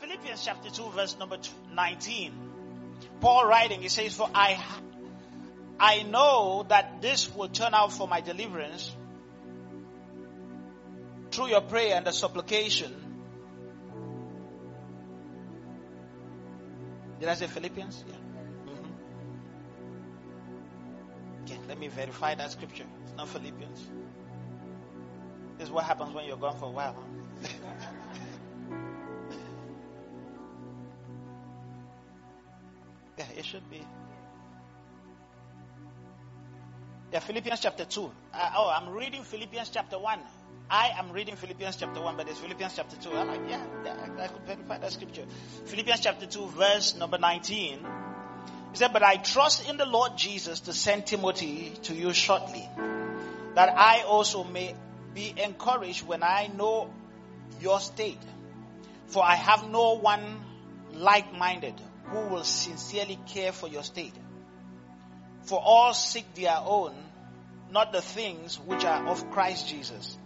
Philippians chapter 2, verse number 19. Paul writing, he says, For I, I know that this will turn out for my deliverance through your prayer and the supplication. Did I say Philippians? Yeah. Mm-hmm. Okay, let me verify that scripture. It's not Philippians. This is what happens when you're gone for a while. it should be. Yeah, Philippians chapter 2. Uh, oh, I'm reading Philippians chapter 1. I am reading Philippians chapter 1, but it's Philippians chapter 2. I'm like, yeah, I, I could verify that scripture. Philippians chapter 2, verse number 19. He said, But I trust in the Lord Jesus to send Timothy to you shortly, that I also may be encouraged when I know your state. For I have no one like minded who will sincerely care for your state. For all seek their own, not the things which are of Christ Jesus.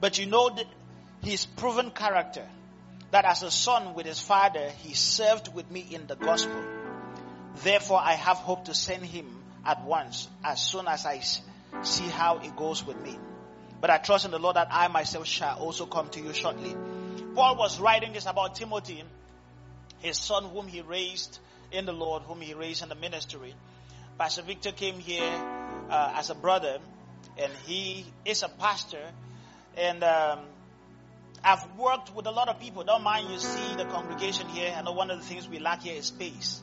But you know his proven character, that as a son with his father, he served with me in the gospel. Therefore, I have hope to send him at once, as soon as I see how it goes with me. But I trust in the Lord that I myself shall also come to you shortly. Paul was writing this about Timothy, his son whom he raised in the Lord, whom he raised in the ministry. Pastor Victor came here uh, as a brother, and he is a pastor. And um, I've worked with a lot of people. Don't mind you see the congregation here. I know one of the things we lack here is space.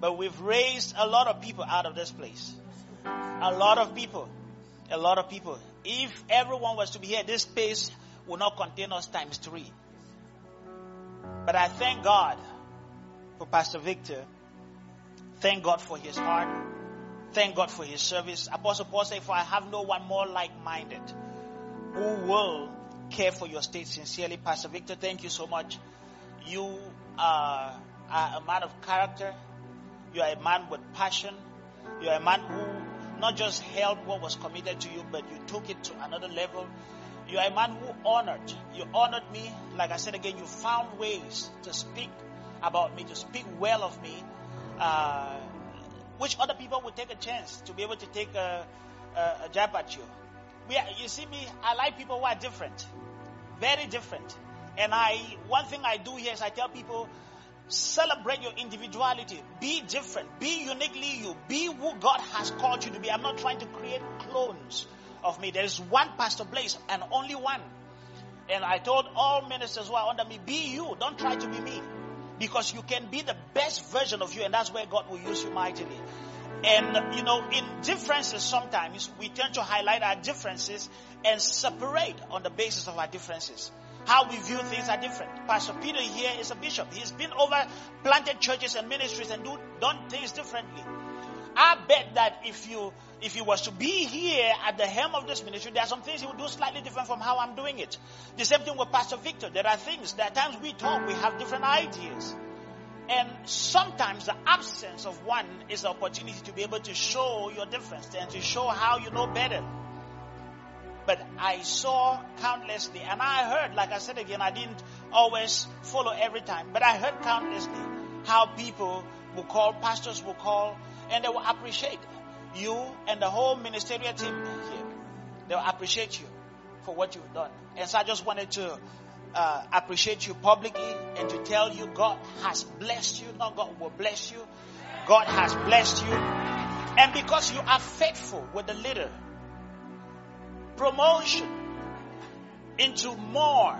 But we've raised a lot of people out of this place. A lot of people. A lot of people. If everyone was to be here, this space will not contain us times three. But I thank God for Pastor Victor. Thank God for his heart. Thank God for his service. Apostle Paul said, For I have no one more like minded who will care for your state sincerely. Pastor Victor, thank you so much. You are, are a man of character. You are a man with passion. You are a man who not just held what was committed to you, but you took it to another level. You are a man who honored. You honored me. Like I said again, you found ways to speak about me, to speak well of me, uh, which other people would take a chance to be able to take a, a, a jab at you. We you see me, I like people who are different, very different. And I, one thing I do here is I tell people, Celebrate your individuality. Be different. Be uniquely you. Be who God has called you to be. I'm not trying to create clones of me. There is one Pastor Blaise and only one. And I told all ministers who are under me, be you. Don't try to be me. Because you can be the best version of you, and that's where God will use you mightily. And, you know, in differences, sometimes we tend to highlight our differences and separate on the basis of our differences. How we view things are different. Pastor Peter here is a bishop. He's been over planted churches and ministries and do, done things differently. I bet that if you if he was to be here at the helm of this ministry, there are some things he would do slightly different from how I'm doing it. The same thing with Pastor Victor. There are things, there are times we talk, we have different ideas. And sometimes the absence of one is the opportunity to be able to show your difference and to show how you know better. But I saw countlessly, and I heard, like I said again, I didn't always follow every time, but I heard countlessly how people will call, pastors will call, and they will appreciate you and the whole ministerial team here. They will appreciate you for what you've done. And so I just wanted to uh, appreciate you publicly and to tell you God has blessed you. Not God will bless you. God has blessed you. And because you are faithful with the leader, promotion into more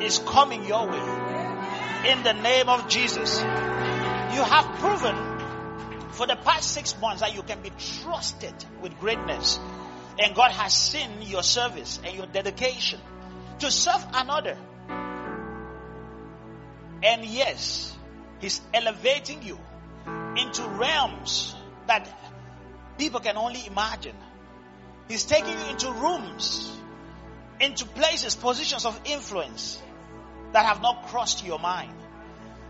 is coming your way. In the name of Jesus. You have proven for the past six months that you can be trusted with greatness. And God has seen your service and your dedication to serve another. And yes, He's elevating you into realms that people can only imagine. He's taking you into rooms, into places, positions of influence that have not crossed your mind.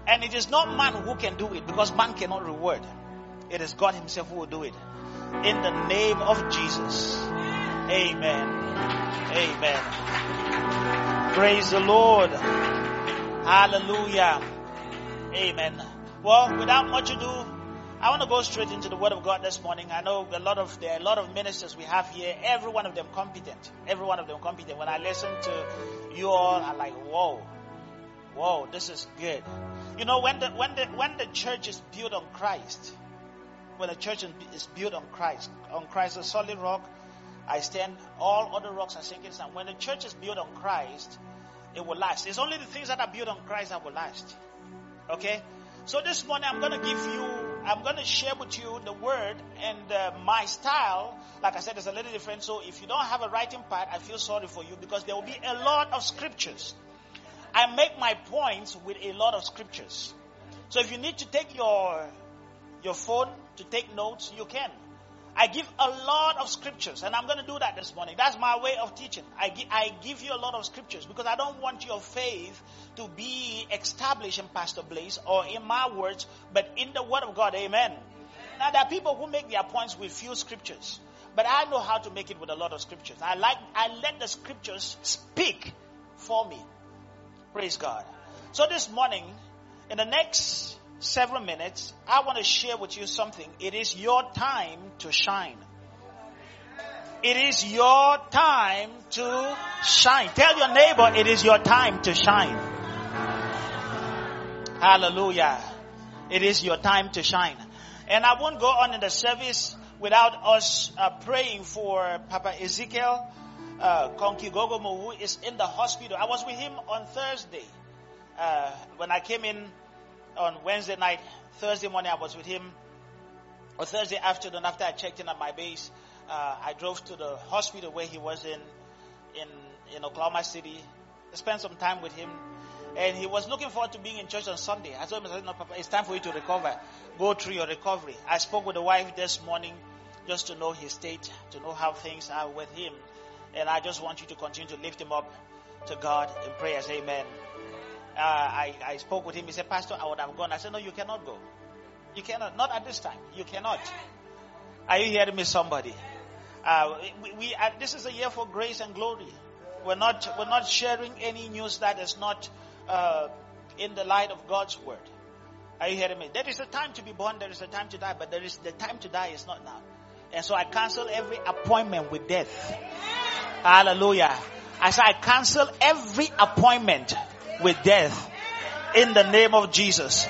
And it is not man who can do it because man cannot reward. It is God Himself who will do it. In the name of Jesus. Amen. Amen. Praise the Lord. Hallelujah. Amen. Well, without much ado, I want to go straight into the Word of God this morning. I know a lot of there are a lot of ministers we have here. Every one of them competent. Every one of them competent. When I listen to you all, I'm like, whoa, whoa, this is good. You know, when the when the when the church is built on Christ, when the church is built on Christ, on Christ, a solid rock, I stand. All other rocks are sinking sand. When the church is built on Christ, it will last. It's only the things that are built on Christ that will last. Okay. So this morning I'm going to give you, I'm going to share with you the word and uh, my style. Like I said, is a little different. So if you don't have a writing pad, I feel sorry for you because there will be a lot of scriptures. I make my points with a lot of scriptures. So if you need to take your your phone to take notes, you can. I give a lot of scriptures, and I'm going to do that this morning. That's my way of teaching. I, gi- I give you a lot of scriptures because I don't want your faith to be established in Pastor Blaise or in my words, but in the Word of God. Amen. Now, there are people who make their points with few scriptures, but I know how to make it with a lot of scriptures. I like, I let the scriptures speak for me. Praise God. So this morning, in the next several minutes, I want to share with you something. It is your time to shine. It is your time to shine. Tell your neighbor it is your time to shine. Hallelujah. It is your time to shine. And I won't go on in the service without us uh, praying for Papa Ezekiel uh, Konki Gogomo, who is in the hospital. I was with him on Thursday. Uh, when I came in on Wednesday night, Thursday morning, I was with him. Or Thursday afternoon, after I checked in at my base, uh, I drove to the hospital where he was in, in, in Oklahoma City. I spent some time with him. And he was looking forward to being in church on Sunday. I told him, no, Papa, it's time for you to recover. Go through your recovery. I spoke with the wife this morning just to know his state, to know how things are with him. And I just want you to continue to lift him up to God in prayers. Amen. Uh, I, I spoke with him. He said, Pastor, I would have gone. I said, No, you cannot go. You cannot. Not at this time. You cannot. Are you hearing me, somebody? Uh, we, we uh, this is a year for grace and glory. We're not, we're not sharing any news that is not uh, in the light of God's word. Are you hearing me? There is a time to be born, there is a time to die, but there is the time to die is not now. And so I cancel every appointment with death. Hallelujah. I say I cancel every appointment with death in the name of Jesus.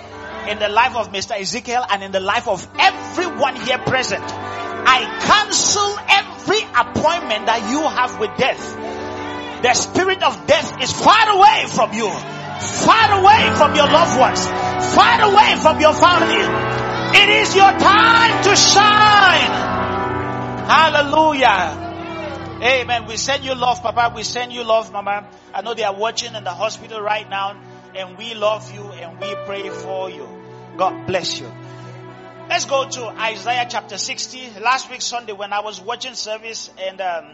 In the life of Mr. Ezekiel and in the life of everyone here present. I cancel every appointment that you have with death. The spirit of death is far away from you. Far away from your loved ones. Far away from your family. It is your time to shine. Hallelujah. Amen. We send you love, Papa. We send you love, Mama. I know they are watching in the hospital right now, and we love you and we pray for you. God bless you. Let's go to Isaiah chapter 60. Last week Sunday, when I was watching service, and um,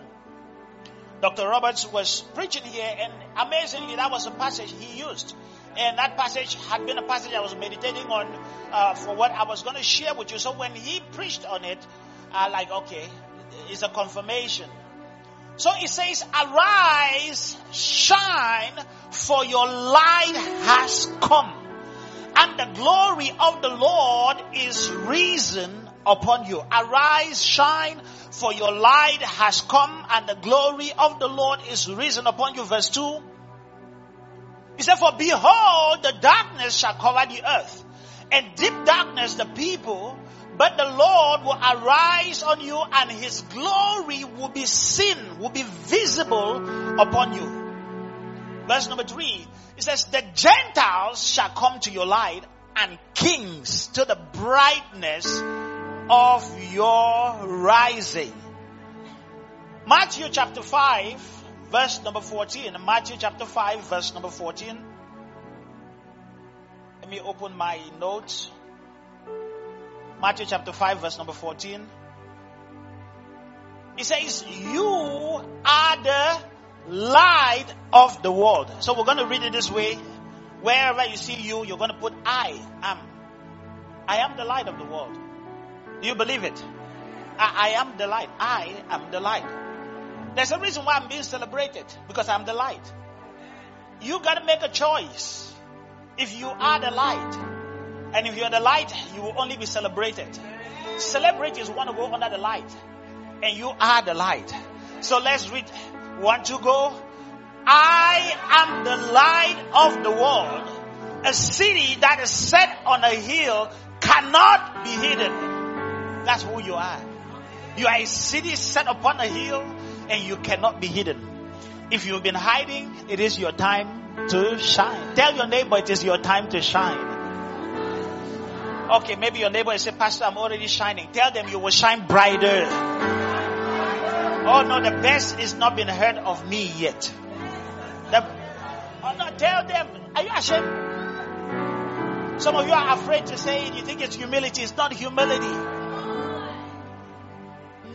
Dr. Roberts was preaching here, and amazingly, that was a passage he used. And that passage had been a passage I was meditating on uh, for what I was going to share with you. So when he preached on it, I like, okay, it's a confirmation. So it says, arise, shine, for your light has come. And the glory of the Lord is risen upon you. Arise, shine, for your light has come and the glory of the Lord is risen upon you. Verse 2. He said, for behold, the darkness shall cover the earth and deep darkness the people but the Lord will arise on you and his glory will be seen, will be visible upon you. Verse number three, it says, the Gentiles shall come to your light and kings to the brightness of your rising. Matthew chapter 5, verse number 14. Matthew chapter 5, verse number 14. Let me open my notes. Matthew chapter 5 verse number 14. It says, you are the light of the world. So we're going to read it this way. Wherever you see you, you're going to put I am. I am the light of the world. Do you believe it? I, I am the light. I am the light. There's a reason why I'm being celebrated because I'm the light. You got to make a choice. If you are the light, and if you're the light, you will only be celebrated. Celebrities want to go under the light, and you are the light. So let's read. Want to go? I am the light of the world. A city that is set on a hill cannot be hidden. That's who you are. You are a city set upon a hill and you cannot be hidden. If you've been hiding, it is your time to shine. Tell your neighbor it is your time to shine. Okay, maybe your neighbor will say, Pastor, I'm already shining. Tell them you will shine brighter. Oh no, the best is not been heard of me yet. The, oh no, tell them, are you ashamed? Some of you are afraid to say it. You think it's humility. It's not humility.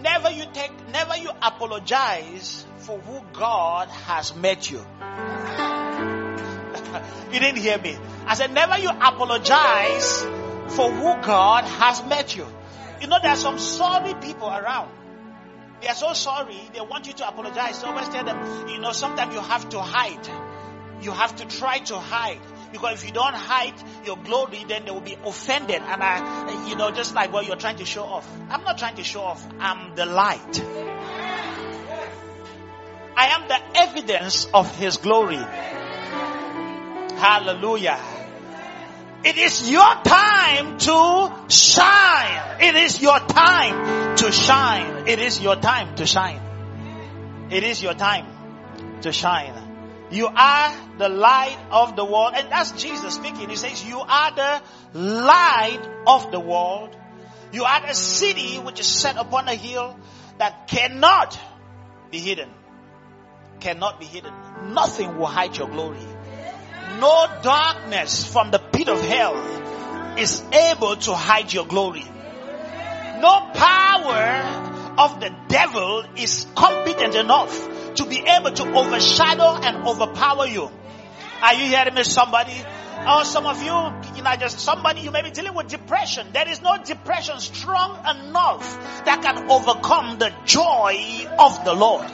Never you take, never you apologize for who God has met you. you didn't hear me. I said, never you apologize for who God has met you. You know, there are some sorry people around. They are so sorry, they want you to apologize. So always tell them, you know, sometimes you have to hide. You have to try to hide. Because if you don't hide your glory, then they will be offended. And I, you know, just like what you're trying to show off. I'm not trying to show off. I'm the light. I am the evidence of His glory. Hallelujah. It is your time to shine. It is your time to shine. It is your time to shine. It is your time to shine. You are the light of the world. And that's Jesus speaking. He says, you are the light of the world. You are the city which is set upon a hill that cannot be hidden. Cannot be hidden. Nothing will hide your glory. No darkness from the pit of hell is able to hide your glory. No power of the devil is competent enough to be able to overshadow and overpower you. Are you hearing me, somebody? Or some of you, you know, just somebody, you may be dealing with depression. There is no depression strong enough that can overcome the joy of the Lord.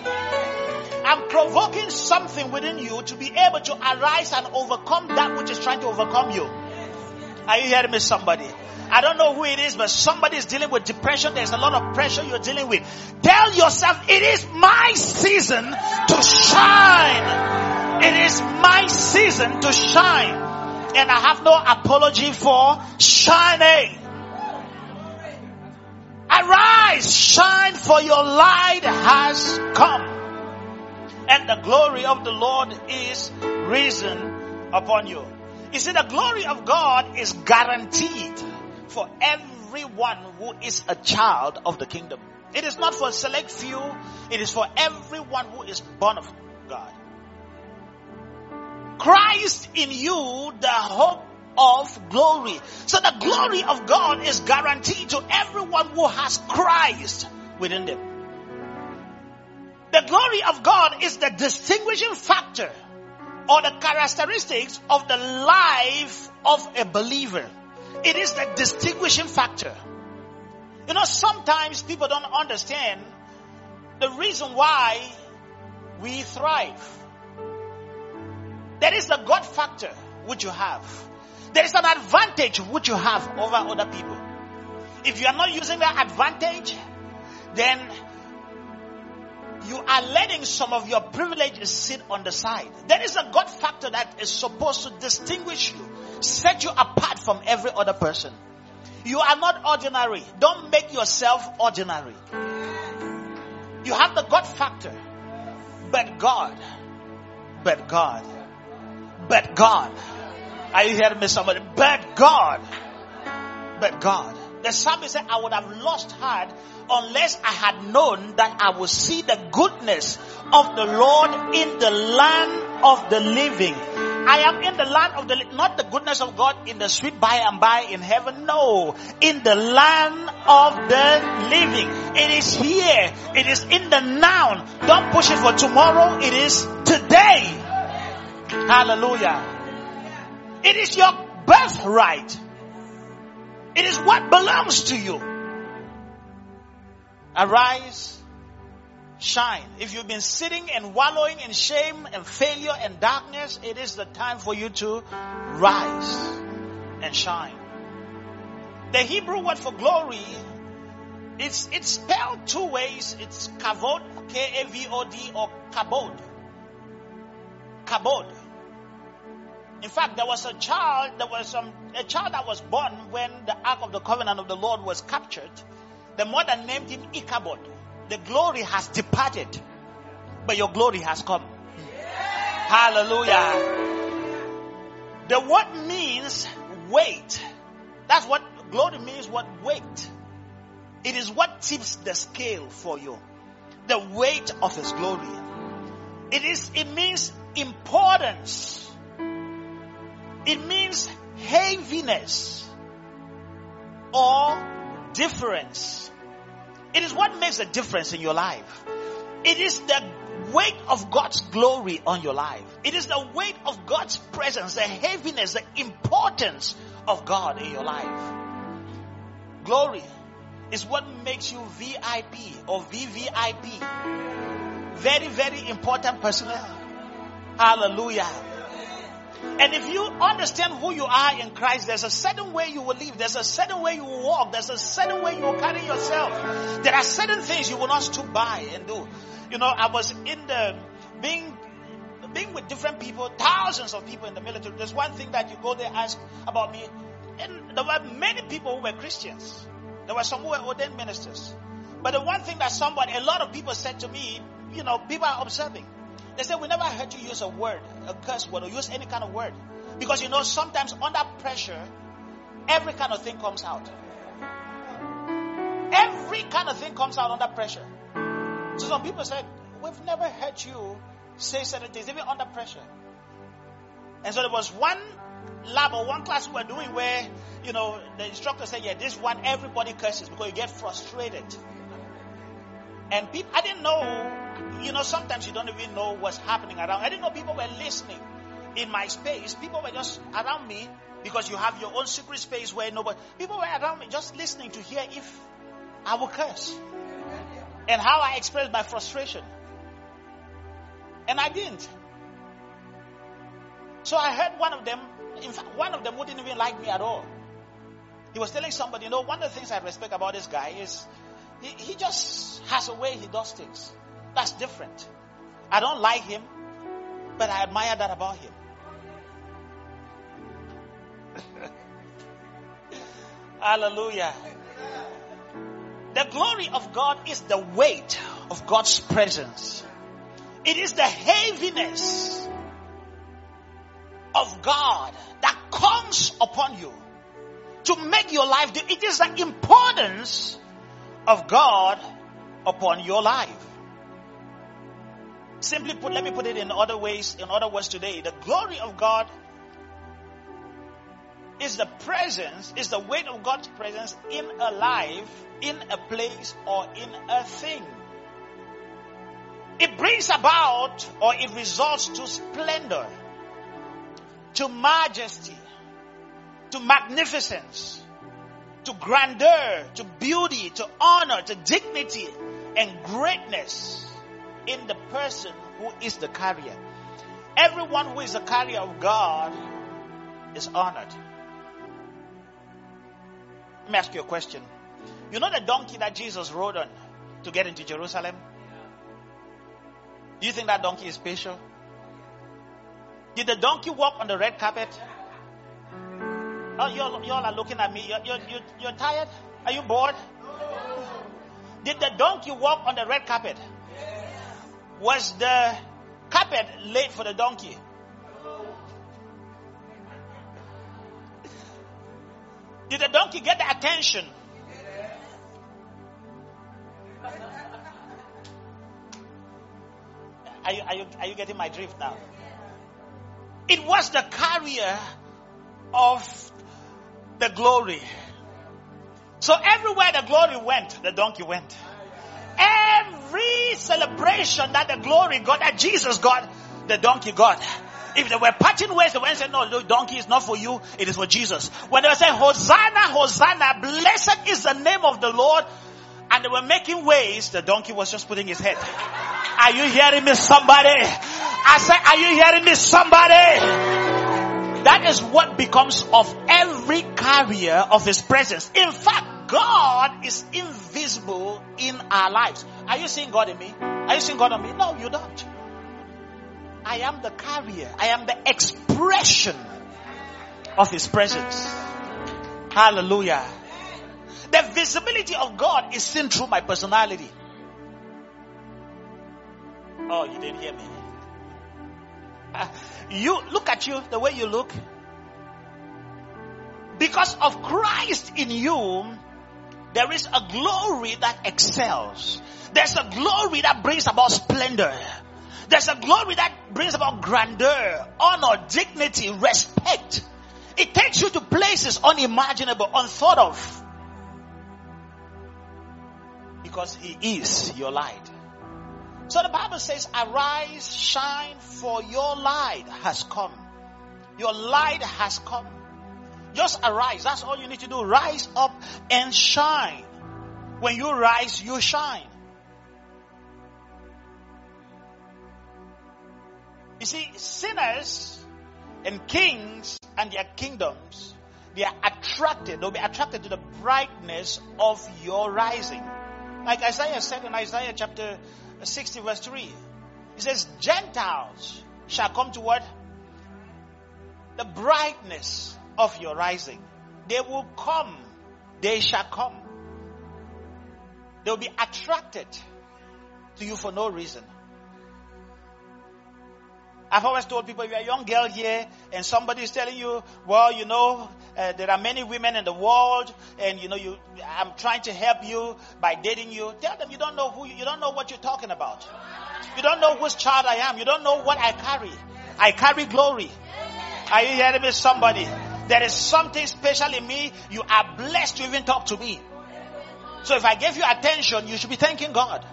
I'm provoking something within you to be able to arise and overcome that which is trying to overcome you. Are you hearing me, somebody? I don't know who it is, but somebody is dealing with depression. There's a lot of pressure you're dealing with. Tell yourself, it is my season to shine. It is my season to shine. And I have no apology for shining. Arise, shine for your light has come. And the glory of the Lord is risen upon you. You see, the glory of God is guaranteed for everyone who is a child of the kingdom. It is not for a select few. It is for everyone who is born of God. Christ in you, the hope of glory. So the glory of God is guaranteed to everyone who has Christ within them. The glory of God is the distinguishing factor or the characteristics of the life of a believer. It is the distinguishing factor. You know, sometimes people don't understand the reason why we thrive. There is a God factor which you have. There is an advantage which you have over other people. If you are not using that advantage, then you are letting some of your privileges sit on the side. There is a God factor that is supposed to distinguish you set you apart from every other person. You are not ordinary. Don't make yourself ordinary. You have the God factor. But God. But God. But God. Are you hearing me somebody? But God. But God. The psalmist said, I would have lost heart unless I had known that I would see the goodness of the Lord in the land of the living. I am in the land of the, not the goodness of God in the sweet by and by in heaven. No. In the land of the living. It is here. It is in the now. Don't push it for tomorrow. It is today. Hallelujah. It is your birthright. It is what belongs to you. Arise, shine. If you've been sitting and wallowing in shame and failure and darkness, it is the time for you to rise and shine. The Hebrew word for glory, it's, it's spelled two ways. It's kavod, K-A-V-O-D, or kabod. Kabod. In fact, there was a child, there was some, a child that was born when the Ark of the Covenant of the Lord was captured. The mother named him Ichabod. The glory has departed, but your glory has come. Hallelujah. The word means weight. That's what glory means, what weight. It is what tips the scale for you. The weight of his glory. It is, it means importance. It means heaviness or difference. It is what makes a difference in your life. It is the weight of God's glory on your life. It is the weight of God's presence, the heaviness, the importance of God in your life. Glory is what makes you VIP or VVIP. Very, very important personnel. Hallelujah. And if you understand who you are in Christ, there's a certain way you will live. There's a certain way you will walk. There's a certain way you will carry yourself. There are certain things you will not stoop by and do. You know, I was in the, being, being with different people, thousands of people in the military. There's one thing that you go there ask about me. And there were many people who were Christians. There were some who were ordained ministers. But the one thing that somebody, a lot of people said to me, you know, people are observing. They said, we never heard you use a word, a curse word, or use any kind of word. Because you know, sometimes under pressure, every kind of thing comes out. Every kind of thing comes out under pressure. So some people said, we've never heard you say certain things, even under pressure. And so there was one lab or one class we were doing where, you know, the instructor said, yeah, this one everybody curses because you get frustrated. And people, I didn't know, you know, sometimes you don't even know what's happening around. I didn't know people were listening in my space. People were just around me because you have your own secret space where nobody, people were around me just listening to hear if I will curse and how I expressed my frustration. And I didn't. So I heard one of them, in fact, one of them wouldn't even like me at all. He was telling somebody, you know, one of the things I respect about this guy is he, he just has a way he does things. That's different. I don't like him, but I admire that about him. Hallelujah. The glory of God is the weight of God's presence. It is the heaviness of God that comes upon you to make your life. It is the importance of God upon your life. Simply put, let me put it in other ways, in other words today. The glory of God is the presence, is the weight of God's presence in a life, in a place, or in a thing. It brings about or it results to splendor, to majesty, to magnificence, to grandeur, to beauty, to honor, to dignity, and greatness in the person who is the carrier. Everyone who is the carrier of God is honored. Let me ask you a question. You know the donkey that Jesus rode on to get into Jerusalem? Do you think that donkey is special? Did the donkey walk on the red carpet? Oh, you all, you all are looking at me. You're, you're, you're tired? Are you bored? Did the donkey walk on the red carpet? Was the carpet laid for the donkey? Did the donkey get the attention? Are you, are, you, are you getting my drift now? It was the carrier of the glory. So everywhere the glory went, the donkey went. Every celebration that the glory got, that Jesus got, the donkey got. If they were parting ways, they went and said, no, the donkey is not for you, it is for Jesus. When they were saying, Hosanna, Hosanna, blessed is the name of the Lord, and they were making ways, the donkey was just putting his head. Are you hearing me, somebody? I said, are you hearing me, somebody? That is what becomes of every carrier of his presence. In fact, God is invisible in our lives. Are you seeing God in me? Are you seeing God in me? No, you don't. I am the carrier. I am the expression of his presence. Hallelujah. The visibility of God is seen through my personality. Oh, you didn't hear me. You look at you the way you look. Because of Christ in you, there is a glory that excels. There's a glory that brings about splendor. There's a glory that brings about grandeur, honor, dignity, respect. It takes you to places unimaginable, unthought of. Because He is your light. So the Bible says, arise, shine, for your light has come. Your light has come. Just arise. That's all you need to do. Rise up and shine. When you rise, you shine. You see, sinners and kings and their kingdoms, they are attracted, they'll be attracted to the brightness of your rising. Like Isaiah said in Isaiah chapter 60 verse 3. He says, Gentiles shall come to what? The brightness of your rising. They will come. They shall come. They'll be attracted to you for no reason. I've always told people if you're a young girl here and somebody is telling you, well, you know, uh, there are many women in the world and you know, you, I'm trying to help you by dating you. Tell them you don't know who, you, you don't know what you're talking about. You don't know whose child I am. You don't know what I carry. I carry glory. Are you hearing me, somebody? There is something special in me. You are blessed to even talk to me. So if I gave you attention, you should be thanking God.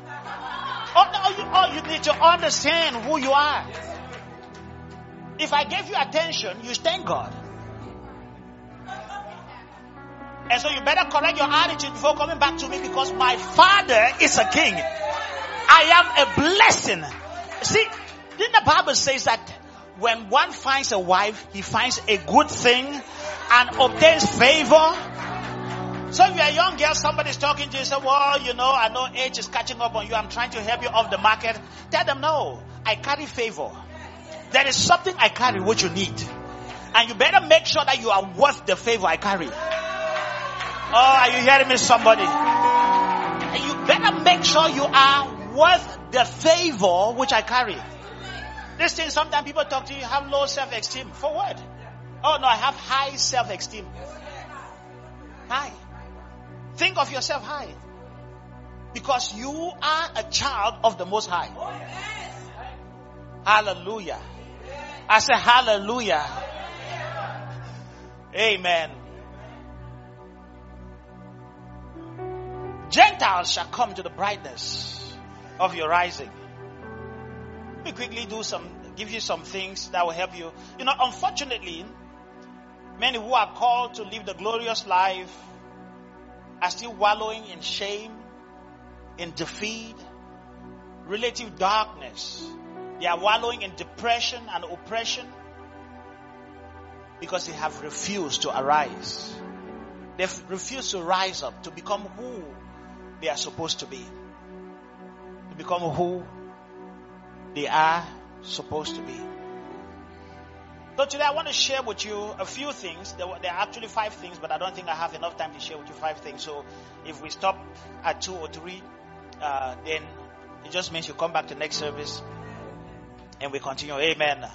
Oh, no, you, oh, you need to understand who you are. If I gave you attention, you thank God. And so you better correct your attitude before coming back to me because my father is a king. I am a blessing. See, didn't the Bible says that when one finds a wife, he finds a good thing and obtains favor? So if you're a young girl, somebody's talking to you, say, well, you know, I know age is catching up on you. I'm trying to help you off the market. Tell them, no, I carry favor. There is something I carry which you need. And you better make sure that you are worth the favor I carry. Oh, are you hearing me, somebody? You better make sure you are worth the favor which I carry. This thing, sometimes people talk to you, have low self-esteem. For what? Oh no, I have high self-esteem. High. Think of yourself high. Because you are a child of the Most High. Hallelujah. I say hallelujah. Amen. Gentiles shall come to the brightness of your rising. Me quickly do some, give you some things that will help you. You know, unfortunately, many who are called to live the glorious life are still wallowing in shame, in defeat, relative darkness, they are wallowing in depression and oppression because they have refused to arise. They've refused to rise up to become who they are supposed to be. To become who they are supposed to be. So today I want to share with you a few things. There, were, there, are actually five things, but I don't think I have enough time to share with you five things. So if we stop at two or three, uh, then it just means you come back to next service and we continue. Amen. Let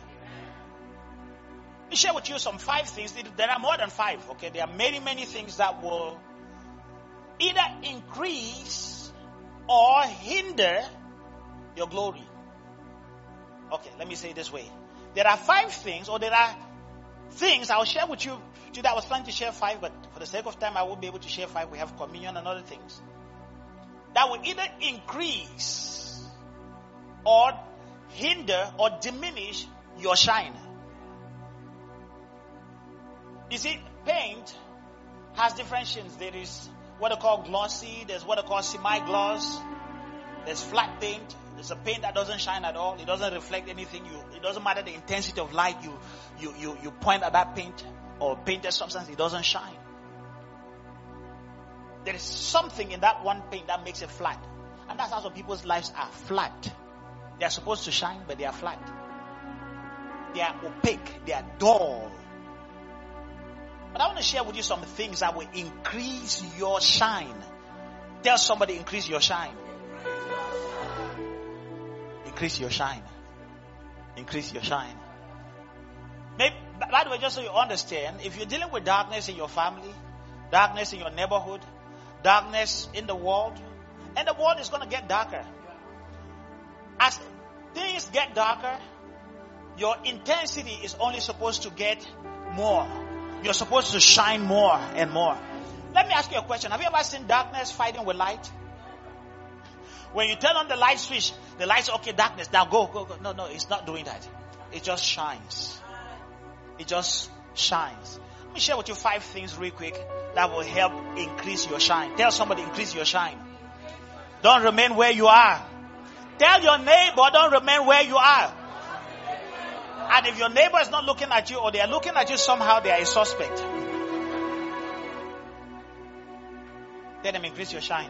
me share with you some five things. There are more than five, okay? There are many, many things that will either increase or hinder your glory. Okay, let me say this way. There are five things, or there are things I'll share with you. Today I was planning to share five, but for the sake of time, I won't be able to share five. We have communion and other things. That will either increase or hinder or diminish your shine. You see, paint has different shades. There is what they call glossy, there's what they call semi-gloss, there's flat paint, there's a paint that doesn't shine at all, it doesn't reflect anything, you, it doesn't matter the intensity of light you, you, you, you point at that paint or painted substance, it doesn't shine. There is something in that one paint that makes it flat. And that's how some people's lives are flat. They are supposed to shine, but they are flat. They are opaque, they are dull. But I want to share with you some things that will increase your shine. Tell somebody, increase your shine. Increase your shine. Increase your shine. Maybe, by the way, just so you understand, if you're dealing with darkness in your family, darkness in your neighborhood, darkness in the world, and the world is going to get darker. As things get darker, your intensity is only supposed to get more. You're supposed to shine more and more. Let me ask you a question. Have you ever seen darkness fighting with light? When you turn on the light switch, the light's okay, darkness, now go, go, go. No, no, it's not doing that. It just shines. It just shines. Let me share with you five things real quick that will help increase your shine. Tell somebody, increase your shine. Don't remain where you are. Tell your neighbor, don't remain where you are. And if your neighbor is not looking at you or they are looking at you somehow, they are a suspect. Tell them increase your shine.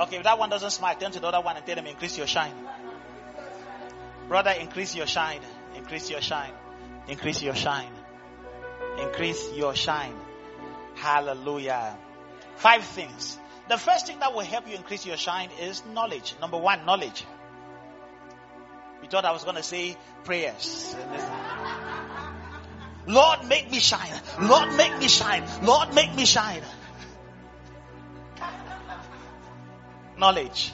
Okay, if that one doesn't smile, turn to the other one and tell them increase your shine. Brother, increase your shine. Increase your shine. Increase your shine. Increase your shine. Hallelujah. Five things. The first thing that will help you increase your shine is knowledge. Number one, knowledge. You thought I was going to say prayers. Lord, make me shine. Lord, make me shine. Lord, make me shine. Knowledge.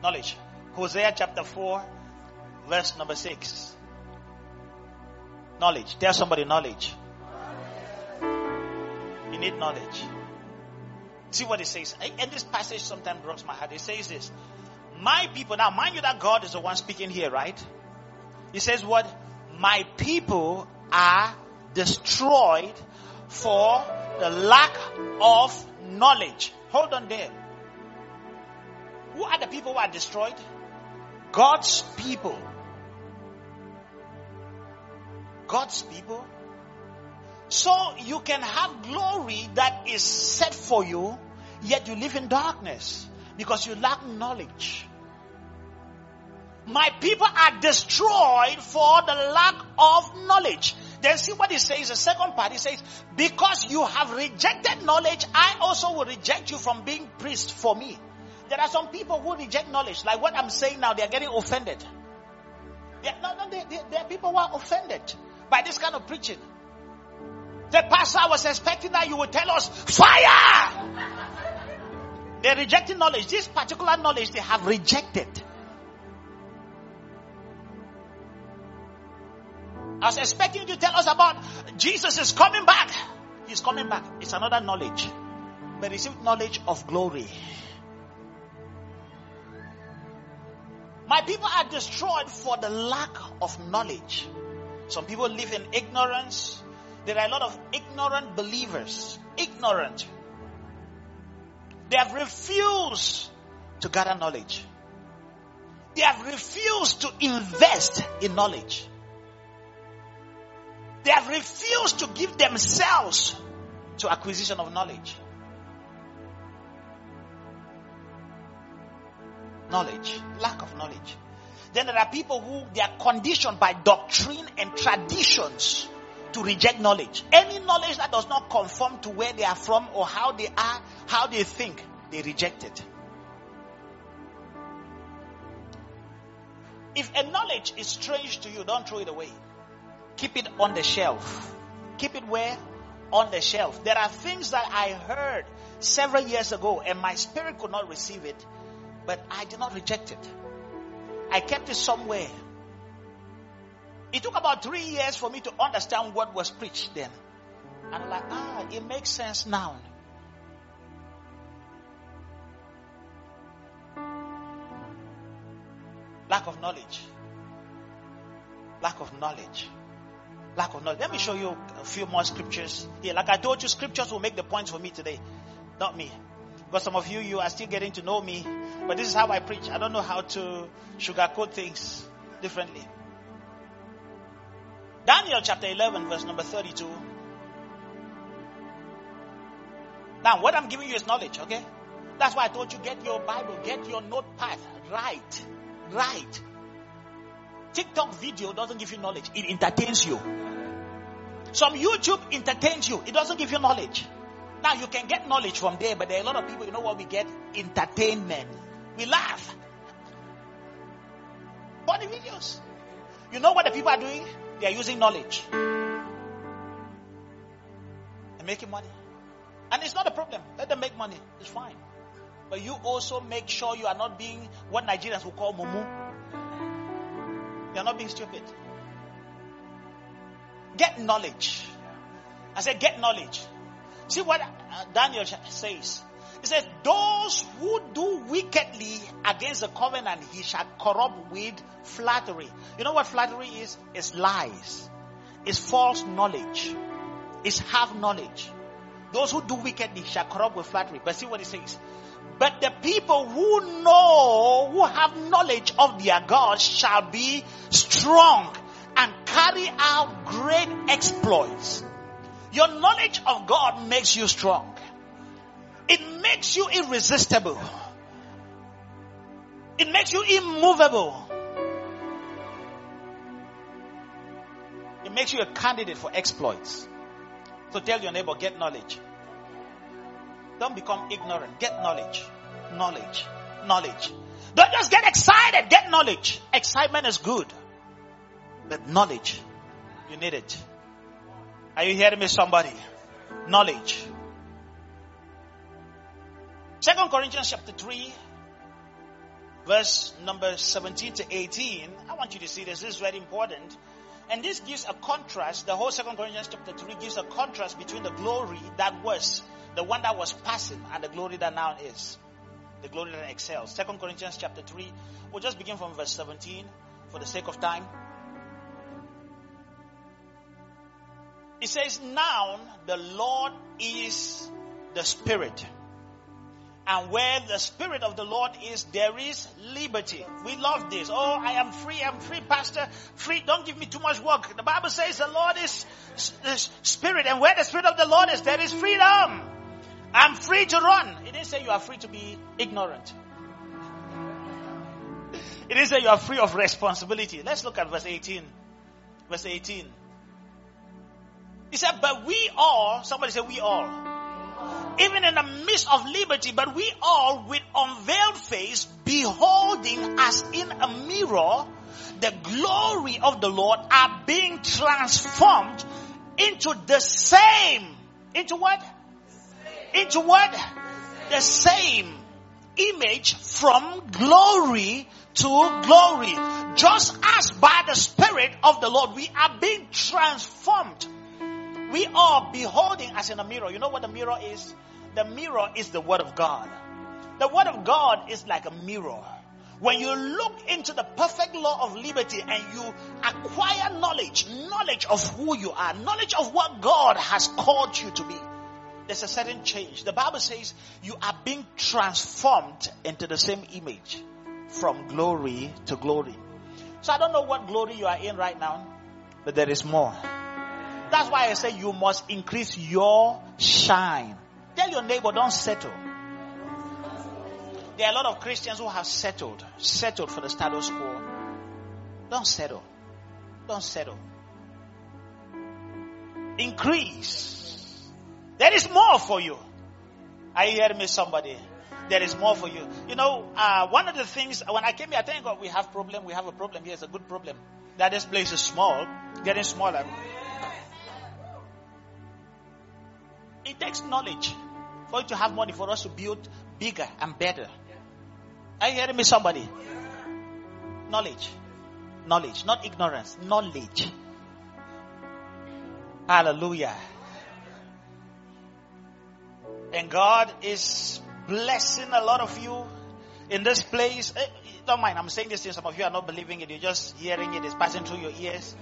Knowledge. Hosea chapter 4, verse number 6. Knowledge. Tell somebody knowledge. You need knowledge. See what it says. And this passage sometimes rocks my heart. It says this. My people, now mind you that God is the one speaking here, right? He says what? My people are destroyed for the lack of knowledge. Hold on there. Who are the people who are destroyed? God's people. God's people. So you can have glory that is set for you, yet you live in darkness because you lack knowledge. My people are destroyed for the lack of knowledge. Then see what he says, the second part, he says, because you have rejected knowledge, I also will reject you from being priest for me. There are some people who reject knowledge. Like what I'm saying now, they're getting offended. They're, no, no, they, they, there are people who are offended by this kind of preaching. The pastor was expecting that you would tell us, fire! They're rejecting knowledge. This particular knowledge they have rejected. I was expecting you to tell us about Jesus is coming back. He's coming back. It's another knowledge. But receive knowledge of glory. My people are destroyed for the lack of knowledge. Some people live in ignorance. There are a lot of ignorant believers. Ignorant. They have refused to gather knowledge. They have refused to invest in knowledge. They have refused to give themselves to acquisition of knowledge. Knowledge, lack of knowledge. Then there are people who they are conditioned by doctrine and traditions to reject knowledge. Any knowledge that does not conform to where they are from or how they are, how they think, they reject it. If a knowledge is strange to you, don't throw it away. Keep it on the shelf. Keep it where? On the shelf. There are things that I heard several years ago and my spirit could not receive it but I did not reject it. I kept it somewhere. It took about three years for me to understand what was preached then. And I'm like, ah, it makes sense now. Lack of knowledge. Lack of knowledge. lack of knowledge. Let me show you a few more scriptures here. Like I told you, scriptures will make the points for me today, not me. Because some of you, you are still getting to know me, but this is how I preach. I don't know how to sugarcoat things differently. Daniel chapter 11, verse number 32. Now, what I'm giving you is knowledge, okay? That's why I told you get your Bible, get your notepad, write, write. TikTok video doesn't give you knowledge, it entertains you. Some YouTube entertains you, it doesn't give you knowledge. Now you can get knowledge from there, but there are a lot of people, you know what we get? Entertainment. We laugh. Funny videos. You know what the people are doing? They are using knowledge. They're making money. And it's not a problem. Let them make money. It's fine. But you also make sure you are not being what Nigerians will call mumu. You're not being stupid. Get knowledge. I said, get knowledge. See what uh, Daniel says. He says, Those who do wickedly against the covenant, he shall corrupt with flattery. You know what flattery is? It's lies, it's false knowledge, it's half knowledge. Those who do wickedly shall corrupt with flattery. But see what he says. But the people who know, who have knowledge of their God shall be strong and carry out great exploits. Your knowledge of God makes you strong. It makes you irresistible. It makes you immovable. It makes you a candidate for exploits. So tell your neighbor, get knowledge. Don't become ignorant. Get knowledge. Knowledge. Knowledge. Don't just get excited. Get knowledge. Excitement is good. But knowledge, you need it. Are you hearing me, somebody? Knowledge. Second Corinthians chapter 3, verse number 17 to 18. I want you to see this. This is very important. And this gives a contrast. The whole Second Corinthians chapter 3 gives a contrast between the glory that was, the one that was passing, and the glory that now is. The glory that excels. Second Corinthians chapter 3. We'll just begin from verse 17 for the sake of time. It says, Now the Lord is the Spirit. And where the Spirit of the Lord is, there is liberty. We love this. Oh, I am free. I'm free, Pastor. Free. Don't give me too much work. The Bible says the Lord is the Spirit. And where the Spirit of the Lord is, there is freedom. I'm free to run. It didn't say you are free to be ignorant. It didn't say you are free of responsibility. Let's look at verse 18. Verse 18. He said, but we all, somebody said we all, even in the midst of liberty, but we all with unveiled face, beholding as in a mirror, the glory of the Lord are being transformed into the same, into what? Into what? The same image from glory to glory. Just as by the Spirit of the Lord, we are being transformed we are beholding as in a mirror. You know what the mirror is? The mirror is the Word of God. The Word of God is like a mirror. When you look into the perfect law of liberty and you acquire knowledge, knowledge of who you are, knowledge of what God has called you to be, there's a certain change. The Bible says you are being transformed into the same image from glory to glory. So I don't know what glory you are in right now, but there is more. That's why I say you must increase your shine. Tell your neighbor, don't settle. There are a lot of Christians who have settled, settled for the status quo. Don't settle. Don't settle. Increase. There is more for you. Are you hearing me, somebody? There is more for you. You know, uh, one of the things when I came here, I thank God we have problem. We have a problem here. It's a good problem. That this place is small, getting smaller. It takes knowledge for you to have money for us to build bigger and better. Are you hearing me, somebody? Knowledge. Knowledge, not ignorance. Knowledge. Hallelujah. And God is blessing a lot of you in this place. Eh, don't mind, I'm saying this to some of you are not believing it. You're just hearing it. It's passing through your ears.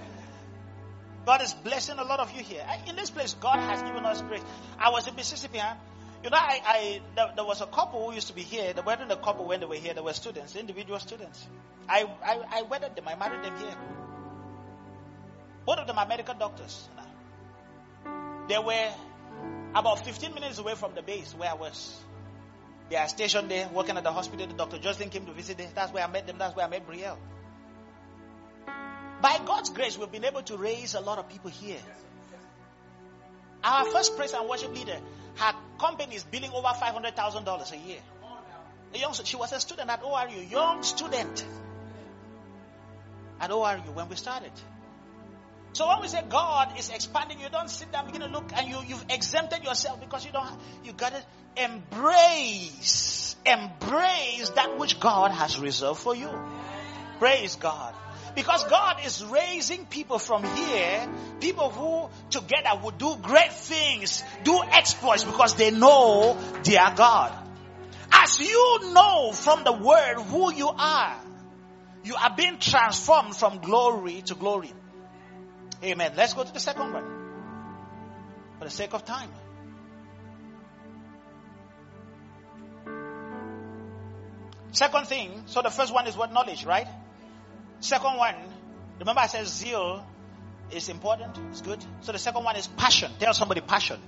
God is blessing a lot of you here. In this place, God has given us grace. I was in Mississippi, huh? You know, I, I there, there, was a couple who used to be here. They weren't a couple when they were here. They were students, individual students. I, I, I wedded them. I married them here. Both of them are medical doctors. They were about 15 minutes away from the base where I was. They are stationed there, working at the hospital. The Dr. Justin came to visit them. That's where I met them. That's where I met Brielle. By God's grace, we've been able to raise a lot of people here. Our first praise and worship leader, her company is billing over $500,000 a year. A young, she was a student at ORU, young student at ORU when we started. So when we say God is expanding, you don't sit down, begin to look, and you, you've exempted yourself because you don't, you gotta embrace, embrace that which God has reserved for you. Praise God. Because God is raising people from here, people who together will do great things, do exploits because they know they are God. As you know from the word who you are, you are being transformed from glory to glory. Amen. Let's go to the second one. For the sake of time. Second thing, so the first one is what knowledge, right? Second one, remember I said zeal is important, it's good. So the second one is passion. Tell somebody passion.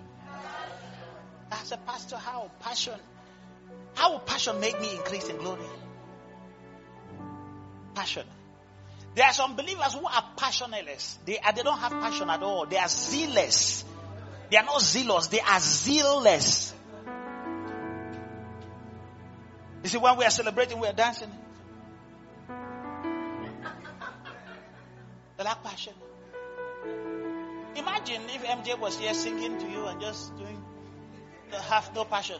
As a pastor, how? Passion. How will passion make me increase in glory? Passion. There are some believers who are passionless. They, are, they don't have passion at all. They are zealous. They are not zealous. They are zealous. You see, when we are celebrating, we are dancing. Lack passion. Imagine if MJ was here singing to you and just doing, have no passion.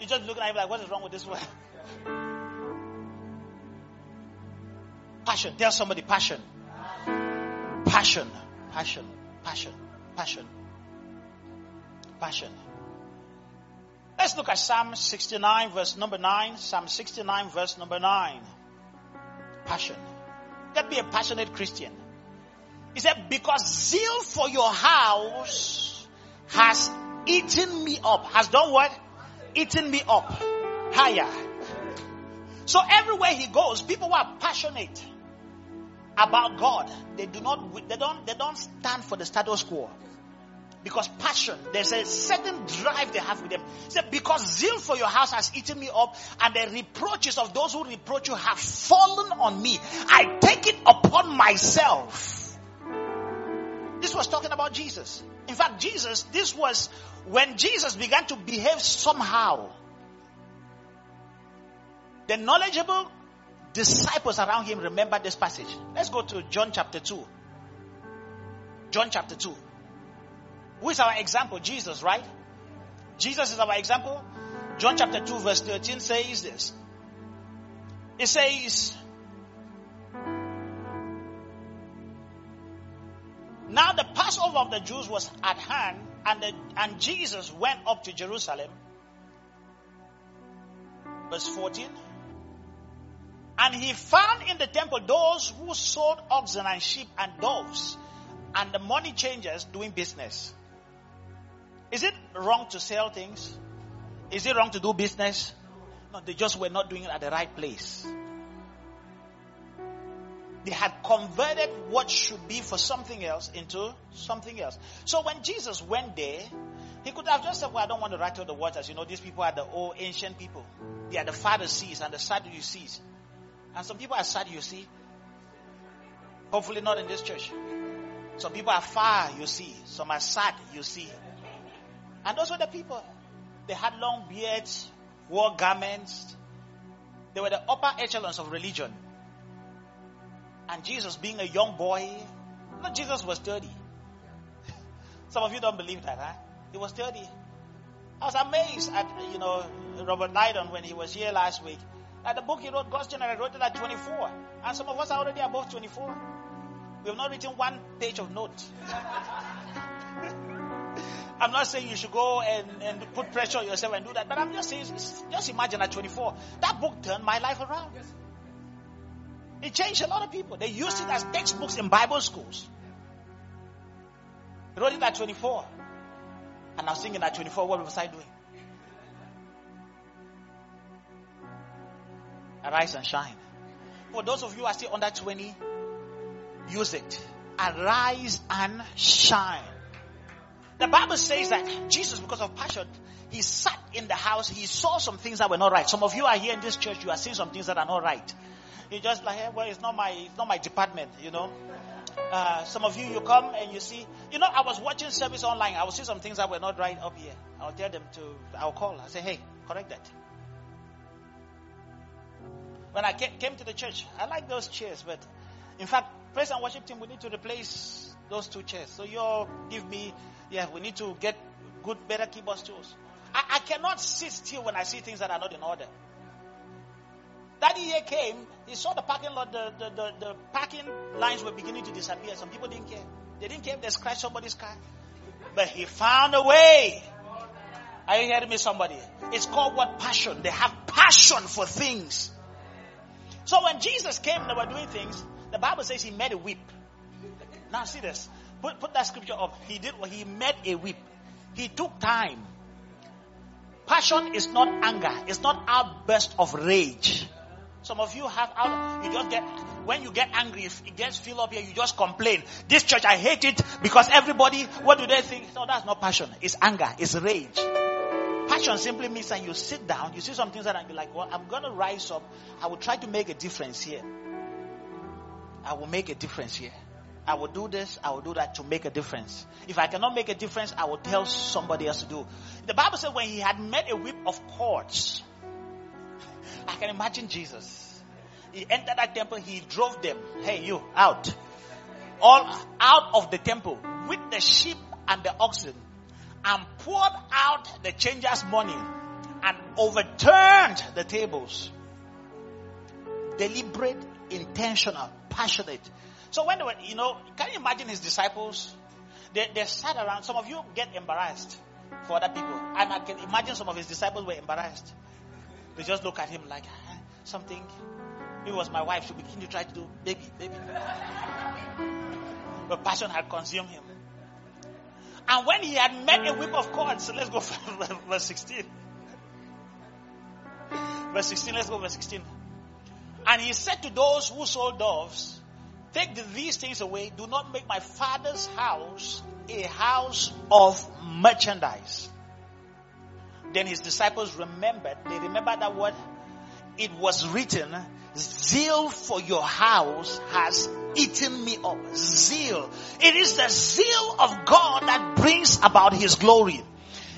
You're just looking at him like, what is wrong with this one? Passion. Tell somebody passion. Passion. Passion. Passion. Passion. Passion. Let's look at Psalm 69 verse number 9. Psalm 69 verse number 9. Passion. Get be a passionate Christian. He said, because zeal for your house has eaten me up. Has done what? Eaten me up. Higher. So everywhere he goes, people who are passionate about God, they do not, they don't, they don't stand for the status quo. Because passion, there's a certain drive they have with them. He said, because zeal for your house has eaten me up, and the reproaches of those who reproach you have fallen on me. I take it upon myself this was talking about Jesus. In fact, Jesus, this was when Jesus began to behave somehow. The knowledgeable disciples around him remember this passage. Let's go to John chapter 2. John chapter 2. Who is our example? Jesus, right? Jesus is our example. John chapter 2 verse 13 says this. It says, Now the Passover of the Jews was at hand, and, the, and Jesus went up to Jerusalem. Verse 14. And he found in the temple those who sold oxen and sheep and doves, and the money changers doing business. Is it wrong to sell things? Is it wrong to do business? No, they just were not doing it at the right place. They had converted what should be for something else into something else. So when Jesus went there, he could have just said, Well, I don't want to rattle the waters. You know, these people are the old ancient people. They are the Pharisees and the Sadducees. And some people are Sadducees. Hopefully not in this church. Some people are far, you see. Some are sad, you see. And those were the people. They had long beards, wore garments. They were the upper echelons of religion. And Jesus, being a young boy, no, Jesus was 30. Some of you don't believe that, huh? He was 30. I was amazed at, you know, Robert Liardon when he was here last week. At the book he wrote, God's General, wrote it at 24. And some of us are already above 24. We have not written one page of note. I'm not saying you should go and, and put pressure on yourself and do that, but I'm just saying, just imagine at 24, that book turned my life around. It changed a lot of people. They used it as ah. textbooks in Bible schools. He wrote it at 24. And I was thinking at 24, what was I doing? Arise and shine. For those of you who are still under 20, use it. Arise and shine. The Bible says that Jesus, because of passion, he sat in the house, he saw some things that were not right. Some of you are here in this church, you are seeing some things that are not right. You just like, hey, well, it's not my, it's not my department, you know. Uh, some of you, you come and you see, you know, I was watching service online. I will see some things that were not right up here. I'll tell them to, I'll call. I say, hey, correct that. When I came to the church, I like those chairs, but in fact, praise and worship team, we need to replace those two chairs. So you all give me, yeah, we need to get good, better keyboard stools. I, I cannot sit still when I see things that are not in order. That year came, he saw the parking lot, the, the, the, the, parking lines were beginning to disappear. Some people didn't care. They didn't care if they scratched somebody's car. But he found a way. Are you hearing me, somebody? It's called what passion. They have passion for things. So when Jesus came and they were doing things, the Bible says he made a whip. Now see this. Put, put that scripture up. He did what he made a whip. He took time. Passion is not anger. It's not outburst of rage. Some of you have out, you just get, when you get angry, if it gets filled up here, you just complain. This church, I hate it because everybody, what do they think? No, that's not passion. It's anger. It's rage. Passion simply means that you sit down, you see some things that and you're like, well, I'm to rise up. I will try to make a difference here. I will make a difference here. I will do this, I will do that to make a difference. If I cannot make a difference, I will tell somebody else to do. The Bible said when he had made a whip of cords, I can imagine Jesus. He entered that temple, he drove them, hey, you, out. All out of the temple with the sheep and the oxen and poured out the changers' money and overturned the tables. Deliberate, intentional, passionate. So when they were, you know, can you imagine his disciples? They, they sat around. Some of you get embarrassed for other people. And I can imagine some of his disciples were embarrassed. They just look at him like, ah, something. It was my wife. She began to try to do baby, baby. But passion had consumed him. And when he had met a whip of cords, so let's go for verse 16. Verse 16, let's go verse 16. And he said to those who sold doves, Take these things away. Do not make my father's house a house of merchandise. Then his disciples remembered, they remembered that what it was written, zeal for your house has eaten me up. Zeal. It is the zeal of God that brings about his glory.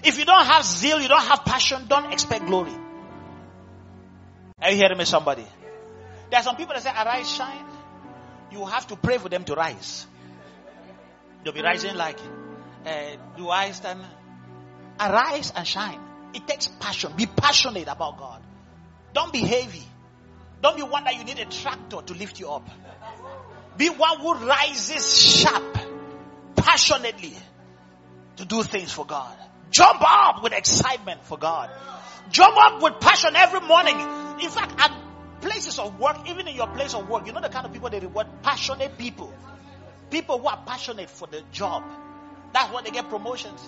If you don't have zeal, you don't have passion, don't expect glory. Are you hearing me, somebody? There are some people that say, arise, shine you have to pray for them to rise. They'll be rising like, uh, do I stand? Arise and shine. It takes passion. Be passionate about God. Don't be heavy. Don't be one that you need a tractor to lift you up. Be one who rises sharp, passionately to do things for God. Jump up with excitement for God. Jump up with passion every morning. In fact, at places of work, even in your place of work, you know the kind of people they reward? Passionate people. People who are passionate for the job. That's when they get promotions.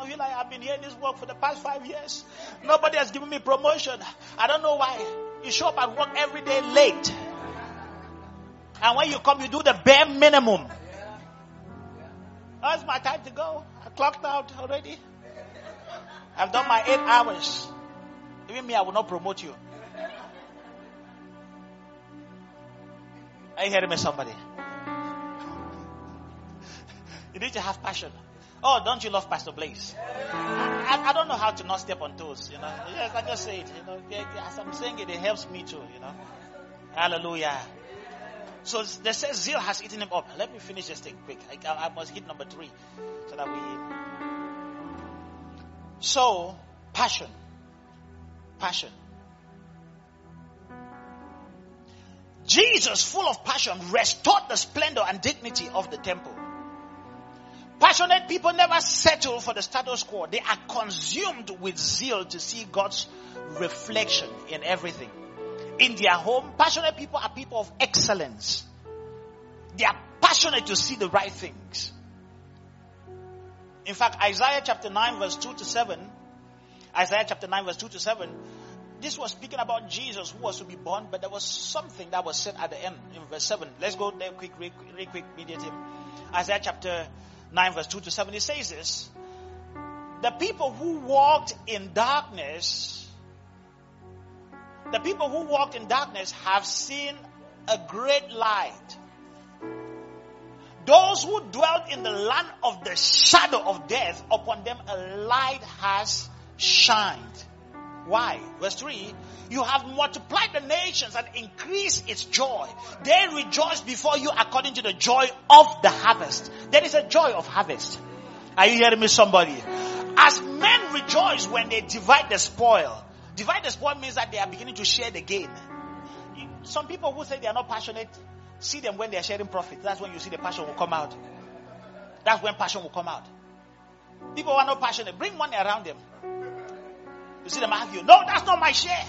I've been here in this work for the past five years. Nobody has given me promotion. I don't know why. You show up at work every day late. And when you come, you do the bare minimum. That's my time to go. I clocked out already. I've done my eight hours. Even me, I will not promote you. Are you hearing me, somebody? You need to have passion. Oh, don't you love Pastor Blaise? I, I, don't know how to not step on toes, you know. Yes, I just say it, you know. As I'm saying it, it helps me too, you know. Hallelujah. So they say zeal has eaten him up. Let me finish this thing quick. I, I must hit number three so that we. So, passion. Passion. Jesus, full of passion, restored the splendor and dignity of the temple. Passionate people never settle for the status quo. They are consumed with zeal to see God's reflection in everything. In their home, passionate people are people of excellence. They are passionate to see the right things. In fact, Isaiah chapter 9, verse 2 to 7, Isaiah chapter 9, verse 2 to 7, this was speaking about Jesus who was to be born, but there was something that was said at the end in verse 7. Let's go there quick, real, real quick, mediative. Isaiah chapter 9, verse 2 to 7. It says this The people who walked in darkness, the people who walked in darkness have seen a great light. Those who dwelt in the land of the shadow of death, upon them a light has shined. Why? Verse 3 You have multiplied the nations and increased its joy. They rejoice before you according to the joy of the harvest. There is a joy of harvest. Are you hearing me, somebody? As men rejoice when they divide the spoil, divide the spoil means that they are beginning to share the gain. Some people who say they are not passionate, see them when they are sharing profit. That's when you see the passion will come out. That's when passion will come out. People who are not passionate, bring money around them. You see them argue. No, that's not my share.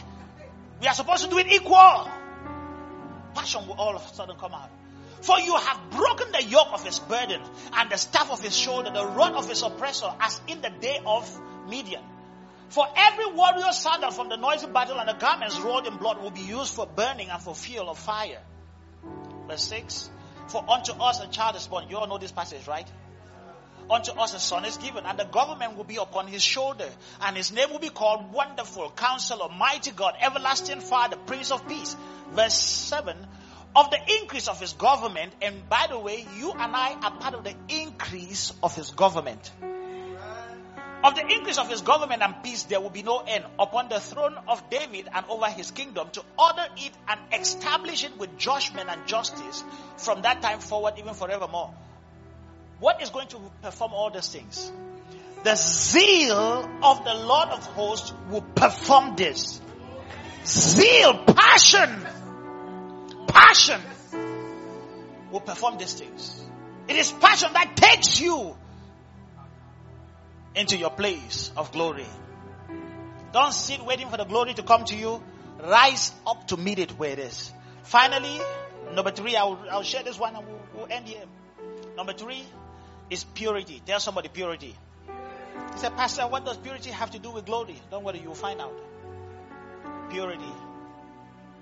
We are supposed to do it equal. Passion will all of a sudden come out. For you have broken the yoke of his burden and the staff of his shoulder, the rod of his oppressor, as in the day of Midian. For every warrior sandal from the noisy battle and the garments rolled in blood will be used for burning and for fuel of fire. Verse 6. For unto us a child is born. You all know this passage, right? Unto us a son is given, and the government will be upon his shoulder, and his name will be called Wonderful, Counselor, Mighty God, Everlasting Father, Prince of Peace. Verse 7 of the increase of his government, and by the way, you and I are part of the increase of his government. Of the increase of his government and peace, there will be no end upon the throne of David and over his kingdom to order it and establish it with judgment and justice from that time forward, even forevermore. What is going to perform all these things? The zeal of the Lord of hosts will perform this. Zeal, passion, passion will perform these things. It is passion that takes you into your place of glory. Don't sit waiting for the glory to come to you. Rise up to meet it where it is. Finally, number three, I'll, I'll share this one and we'll, we'll end here. Number three, is purity. Tell somebody purity. He said, Pastor, what does purity have to do with glory? Don't worry, you'll find out. Purity.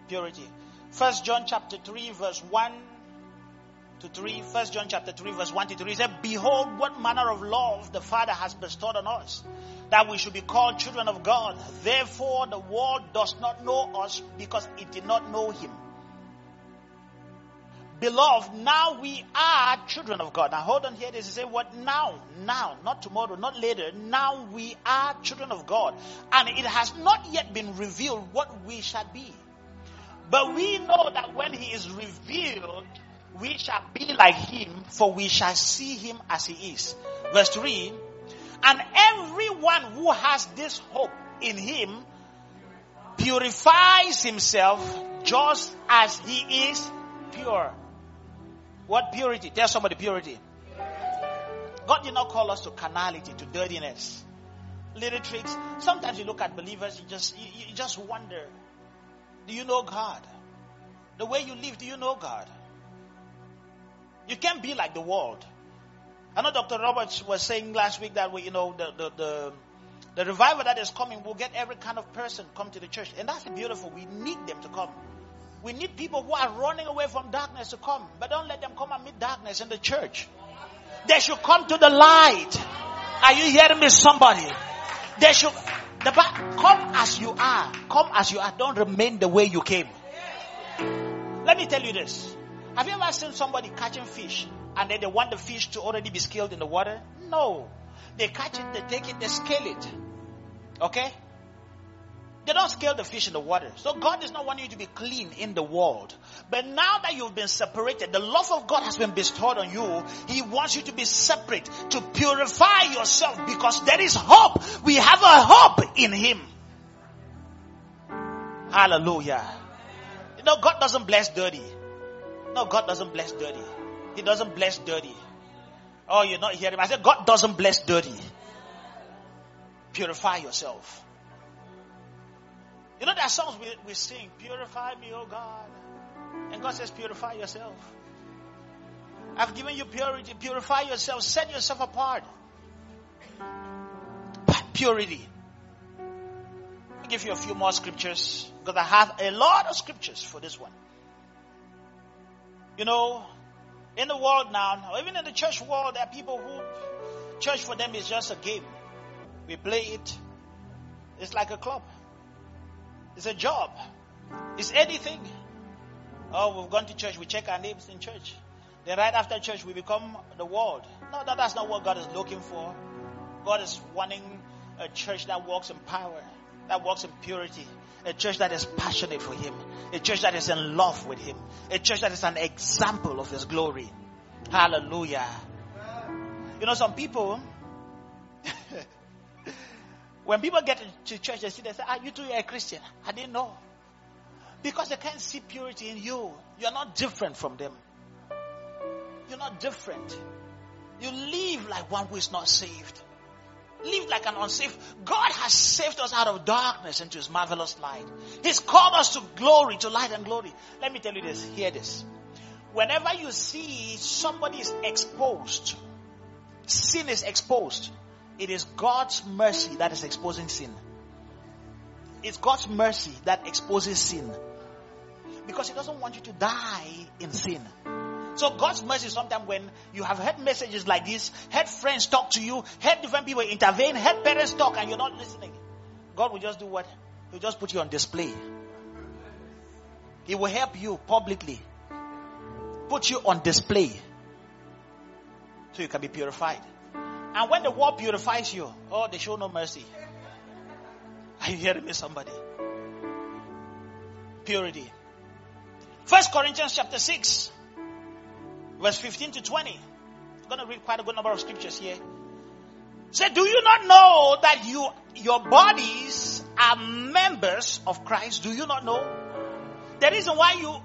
Purity. First John chapter 3, verse 1 to 3. First John chapter 3, verse 1 to 3. He said, Behold, what manner of love the Father has bestowed on us, that we should be called children of God. Therefore, the world does not know us because it did not know him. Beloved, now we are children of God. Now hold on here. This is what now, now, not tomorrow, not later. Now we are children of God. And it has not yet been revealed what we shall be. But we know that when he is revealed, we shall be like him, for we shall see him as he is. Verse 3 And everyone who has this hope in him purifies himself just as he is pure. What purity? Tell somebody purity. God did not call us to carnality, to dirtiness. Little tricks. Sometimes you look at believers, you just you, you just wonder, do you know God? The way you live, do you know God? You can't be like the world. I know Dr. Roberts was saying last week that we, you know, the, the, the, the revival that is coming will get every kind of person come to the church. And that's beautiful. We need them to come. We need people who are running away from darkness to come. But don't let them come meet darkness in the church. They should come to the light. Are you hearing me, somebody? They should, the, come as you are. Come as you are. Don't remain the way you came. Let me tell you this. Have you ever seen somebody catching fish and then they want the fish to already be scaled in the water? No. They catch it, they take it, they scale it. Okay? They don't scale the fish in the water. So God is not wanting you to be clean in the world. But now that you've been separated, the love of God has been bestowed on you. He wants you to be separate, to purify yourself because there is hope. We have a hope in Him. Hallelujah. You know, God doesn't bless dirty. No, God doesn't bless dirty. He doesn't bless dirty. Oh, you're not hearing me. I said, God doesn't bless dirty. Purify yourself. You know, there are songs we, we sing, Purify me, oh God. And God says, Purify yourself. I've given you purity. Purify yourself. Set yourself apart. Purity. I'll give you a few more scriptures because I have a lot of scriptures for this one. You know, in the world now, even in the church world, there are people who church for them is just a game. We play it. It's like a club. It's a job. It's anything. Oh, we've gone to church. We check our names in church. Then right after church, we become the world. No, no, that's not what God is looking for. God is wanting a church that walks in power, that walks in purity, a church that is passionate for Him, a church that is in love with Him, a church that is an example of His glory. Hallelujah. You know, some people, when people get to church, they see, they say, Ah, you too, you're a Christian. I didn't know. Because they can't see purity in you. You're not different from them. You're not different. You live like one who is not saved. Live like an unsaved. God has saved us out of darkness into His marvelous light. He's called us to glory, to light and glory. Let me tell you this. Hear this. Whenever you see somebody is exposed, sin is exposed, it is God's mercy that is exposing sin. It's God's mercy that exposes sin. Because He doesn't want you to die in sin. So God's mercy sometimes when you have heard messages like this, heard friends talk to you, heard different people intervene, heard parents talk and you're not listening. God will just do what? He'll just put you on display. He will help you publicly. Put you on display. So you can be purified. And when the world purifies you, oh, they show no mercy. Are you hearing me, somebody? Purity. First Corinthians chapter 6, verse 15 to 20. I'm going to read quite a good number of scriptures here. Say, do you not know that you, your bodies are members of Christ? Do you not know? The reason why you,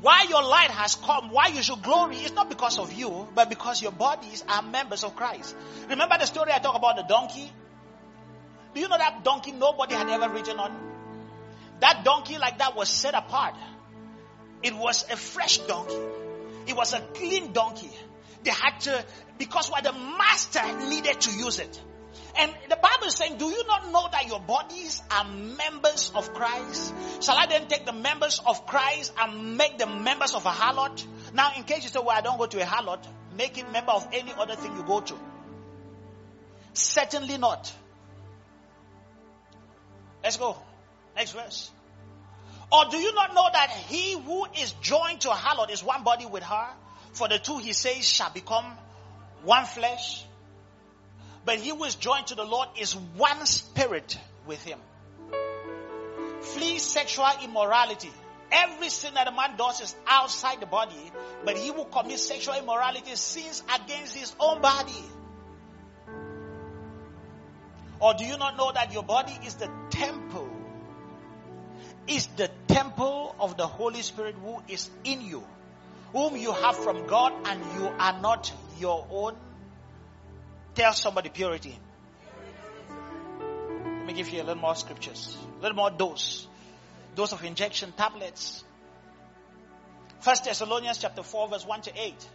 why your light has come, why you should glory is not because of you, but because your bodies are members of Christ. Remember the story I talked about the donkey? Do you know that donkey nobody had ever ridden on? That donkey like that was set apart. It was a fresh donkey. It was a clean donkey. They had to, because what the master needed to use it. And the Bible is saying, do you not know that your bodies are members of Christ? Shall I then take the members of Christ and make them members of a harlot? Now, in case you say, well, I don't go to a harlot, make him member of any other thing you go to. Certainly not. Let's go. Next verse. Or do you not know that he who is joined to a harlot is one body with her? For the two, he says, shall become one flesh. But he who is joined to the Lord is one spirit with him. Flee sexual immorality. Every sin that a man does is outside the body, but he who commits sexual immorality sins against his own body. Or do you not know that your body is the temple? Is the temple of the Holy Spirit who is in you, whom you have from God, and you are not your own? Tell somebody purity. Let me give you a little more scriptures, a little more dose, dose of injection tablets. First Thessalonians chapter 4, verse 1 to 8.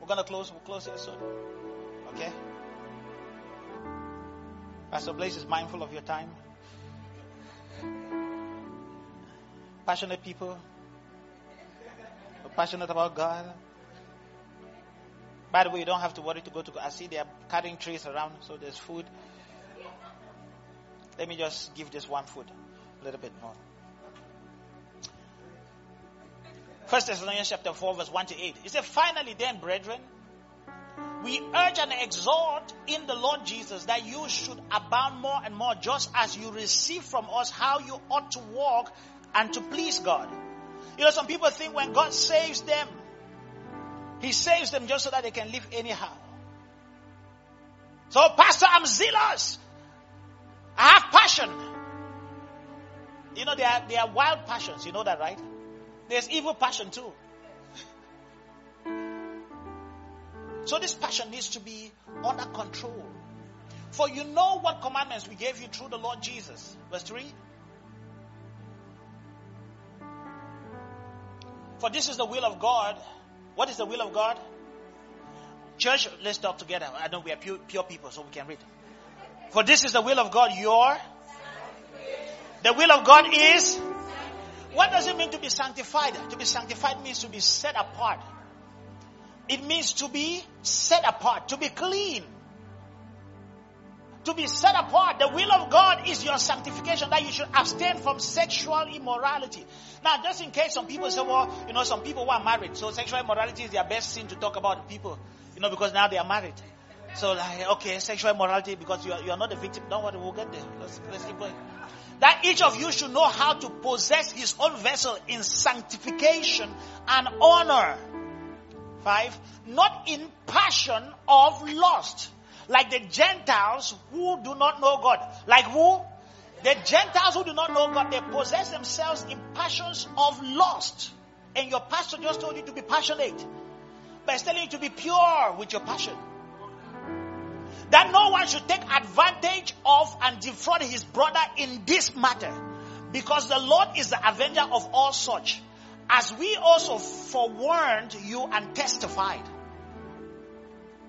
We're gonna close, we'll close here soon. Okay? Pastor Blaise is mindful of your time. Passionate people. Passionate about God. By the way, you don't have to worry to go to. I see they are cutting trees around, so there's food. Let me just give this one food, a little bit more. First Thessalonians chapter 4, verse 1 to 8. It says, Finally then, brethren, we urge and exhort in the Lord Jesus that you should abound more and more, just as you receive from us how you ought to walk and to please God. You know, some people think when God saves them, He saves them just so that they can live anyhow. So, Pastor, I'm zealous. I have passion. You know, there are, there are wild passions. You know that, right? There's evil passion too. So this passion needs to be under control. For you know what commandments we gave you through the Lord Jesus. Verse 3. For this is the will of God. What is the will of God? Church, let's talk together. I know we are pure, pure people, so we can read. For this is the will of God, your. The will of God is. What does it mean to be sanctified? To be sanctified means to be set apart. It means to be set apart, to be clean. To be set apart. The will of God is your sanctification, that you should abstain from sexual immorality. Now, just in case some people say, well, you know, some people who are married, so sexual immorality is their best sin to talk about people, you know, because now they are married. So, like, okay, sexual immorality because you are, you are not a victim. Don't worry, we'll get there. Let's, let's keep going. That each of you should know how to possess his own vessel in sanctification and honor. Five, not in passion of lust. Like the Gentiles who do not know God. Like who? The Gentiles who do not know God, they possess themselves in passions of lust. And your pastor just told you to be passionate. But he's telling you to be pure with your passion. That no one should take advantage of and defraud his brother in this matter. Because the Lord is the avenger of all such. As we also forewarned you and testified.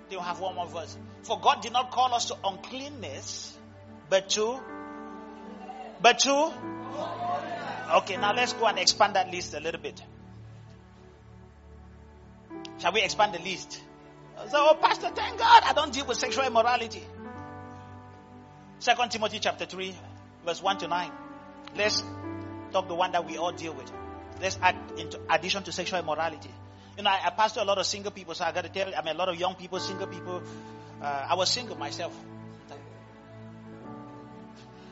They will have one more verse. For God did not call us to uncleanness, but to, but to, okay, now let's go and expand that list a little bit. Shall we expand the list? So, oh, Pastor, thank God I don't deal with sexual immorality. Second Timothy chapter 3, verse 1 to 9. Let's talk the one that we all deal with. Let's add into addition to sexual immorality. You know, I, I pastor a lot of single people, so I got to tell you, I mean, a lot of young people, single people. Uh, I was single myself.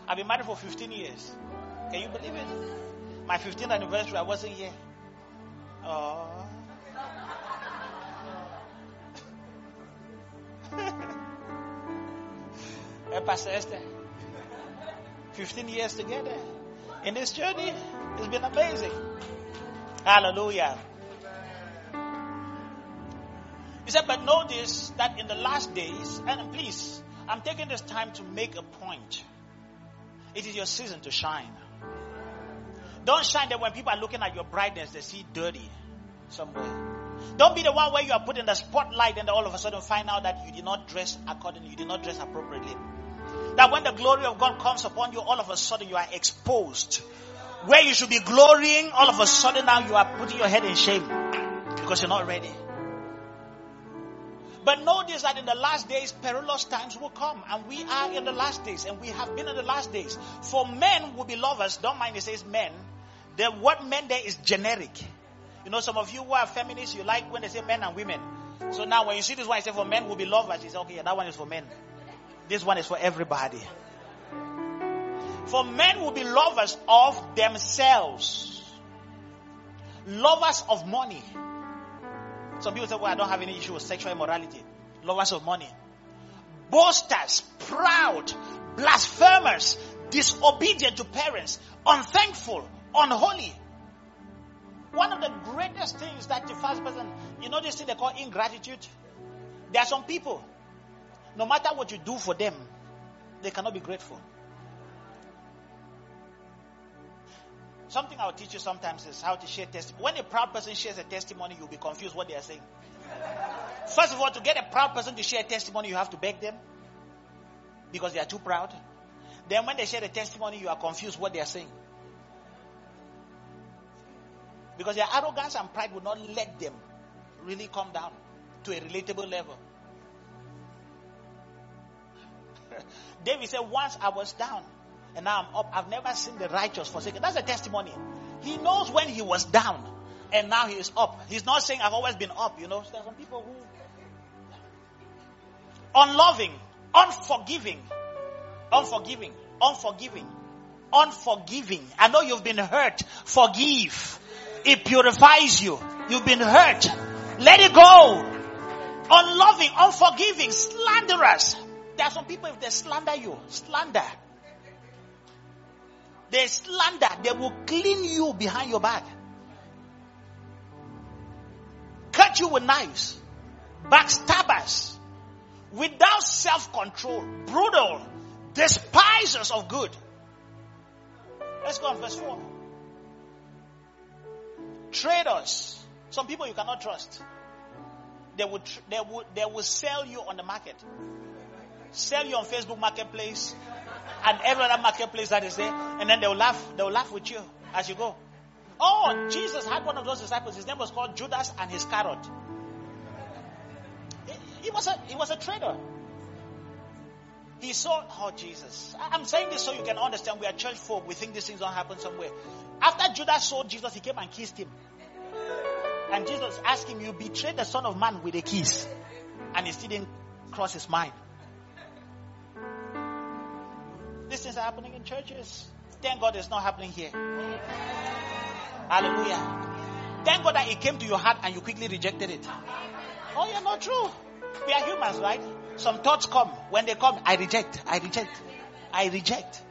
I've been married for 15 years. Can you believe it? My 15th anniversary, I wasn't here. Oh. hey, Pastor Esther, 15 years together in this journey. It's been amazing. Hallelujah. He said, but notice that in the last days, and please, I'm taking this time to make a point. It is your season to shine. Don't shine that when people are looking at your brightness, they see dirty somewhere. Don't be the one where you are put in the spotlight and all of a sudden find out that you did not dress accordingly, you did not dress appropriately. That when the glory of God comes upon you, all of a sudden you are exposed. Where you should be glorying, all of a sudden now you are putting your head in shame because you're not ready. But notice that in the last days, perilous times will come, and we are in the last days, and we have been in the last days. For men will be lovers, don't mind it says men. The word men there is generic. You know, some of you who are feminists, you like when they say men and women. So now when you see this one, I say for men will be lovers. You say, okay, yeah, that one is for men. This one is for everybody. For men will be lovers of themselves. Lovers of money. Some people say, well, I don't have any issue with sexual immorality. Lovers of money. Boasters, proud, blasphemers, disobedient to parents, unthankful, unholy, one of the greatest things that the first person, you know this thing they call ingratitude? There are some people, no matter what you do for them, they cannot be grateful. Something I'll teach you sometimes is how to share testimony. When a proud person shares a testimony, you'll be confused what they are saying. First of all, to get a proud person to share a testimony, you have to beg them because they are too proud. Then when they share the testimony, you are confused what they are saying. Because their arrogance and pride would not let them really come down to a relatable level. David said, Once I was down and now I'm up. I've never seen the righteous forsaken. That's a testimony. He knows when he was down and now he is up. He's not saying I've always been up, you know. There are some people who unloving, unforgiving, unforgiving, unforgiving, unforgiving. I know you've been hurt. Forgive. It purifies you. You've been hurt. Let it go. Unloving, unforgiving, slanderous. There are some people, if they slander you, slander. They slander, they will clean you behind your back. Cut you with knives. Backstabbers. Without self control. Brutal. Despisers of good. Let's go on verse 4 traitors, some people you cannot trust. they will, they will, they will sell you on the market. Sell you on Facebook Marketplace and every other marketplace that is there. And then they'll laugh, they'll laugh with you as you go. Oh, Jesus had one of those disciples. His name was called Judas Iscariot. He was a, he was a trader. He saw, oh Jesus. I'm saying this so you can understand we are church folk. We think these things don't happen somewhere. After Judas saw Jesus, he came and kissed him. And Jesus asked him, You betrayed the Son of Man with a kiss. And it still didn't cross his mind. These things are happening in churches. Thank God it's not happening here. Hallelujah. Thank God that it came to your heart and you quickly rejected it. Oh, yeah, not true. We are humans, right? Some thoughts come. When they come, I reject, I reject, I reject.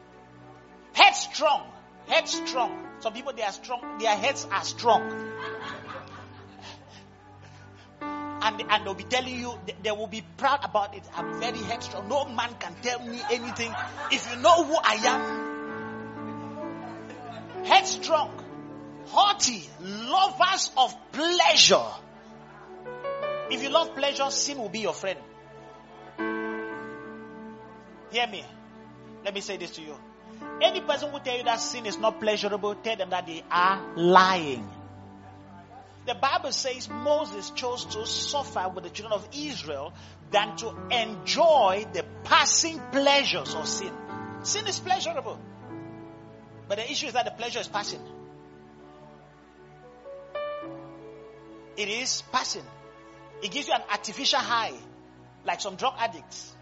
Headstrong, headstrong. Some people they are strong, their heads are strong. And, and they'll be telling you, they will be proud about it. I'm very headstrong. No man can tell me anything. If you know who I am, headstrong, haughty, lovers of pleasure. If you love pleasure, sin will be your friend. Hear me. Let me say this to you. Any person who tell you that sin is not pleasurable, tell them that they are lying. The Bible says Moses chose to suffer with the children of Israel than to enjoy the passing pleasures of sin. Sin is pleasurable. But the issue is that the pleasure is passing. It is passing. It gives you an artificial high, like some drug addicts.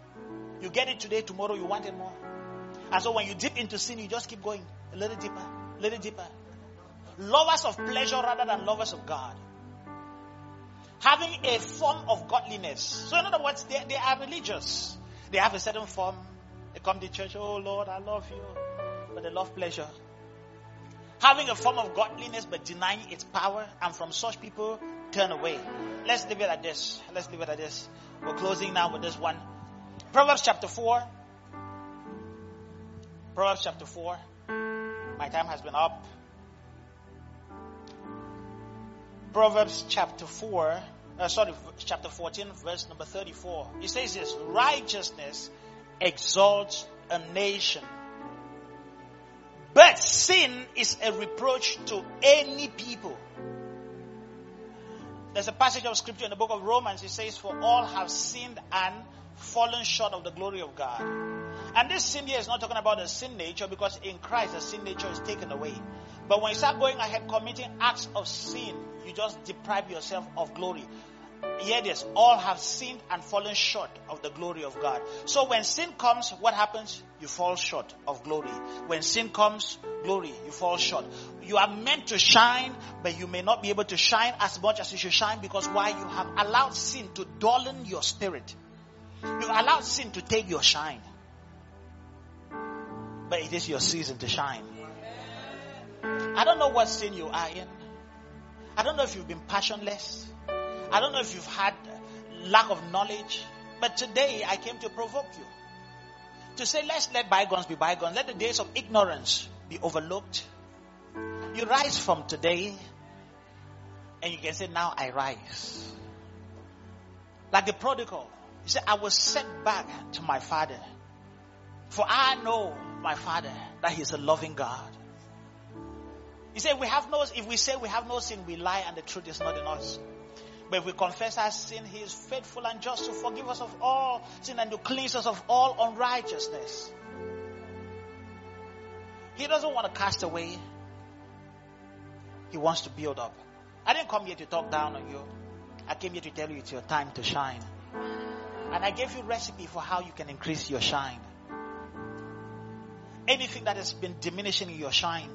You get it today, tomorrow you want it more. And so when you dip into sin, you just keep going a little deeper, a little deeper. Lovers of pleasure rather than lovers of God. Having a form of godliness. So in other words, they, they are religious. They have a certain form. They come to church, oh Lord, I love you. But they love pleasure. Having a form of godliness but denying its power, and from such people, turn away. Let's leave it at this. Let's leave it at this. We're closing now with this one. Proverbs chapter 4. Proverbs chapter 4. My time has been up. Proverbs chapter 4, uh, sorry, chapter 14, verse number 34. It says this Righteousness exalts a nation, but sin is a reproach to any people. There's a passage of scripture in the book of Romans. It says, For all have sinned and fallen short of the glory of God. And this sin here is not talking about the sin nature because in Christ the sin nature is taken away. But when you start going ahead committing acts of sin, you just deprive yourself of glory. Hear this, all have sinned and fallen short of the glory of God. So when sin comes, what happens? You fall short of glory. When sin comes, glory, you fall short. You are meant to shine, but you may not be able to shine as much as you should shine because why? You have allowed sin to dullen your spirit. You've allowed sin to take your shine. But it is your season to shine. I don't know what sin you are in. I don't know if you've been passionless. I don't know if you've had lack of knowledge. But today I came to provoke you. To say, let's let bygones be bygones. Let the days of ignorance be overlooked. You rise from today and you can say, now I rise. Like the prodigal. He said, I was sent back to my father. For I know my father that he's a loving God. He said, we have no, if we say we have no sin, we lie and the truth is not in us. But if we confess our sin, he is faithful and just to forgive us of all sin and to cleanse us of all unrighteousness. He doesn't want to cast away. He wants to build up. I didn't come here to talk down on you. I came here to tell you it's your time to shine. And I gave you recipe for how you can increase your shine. Anything that has been diminishing your shine.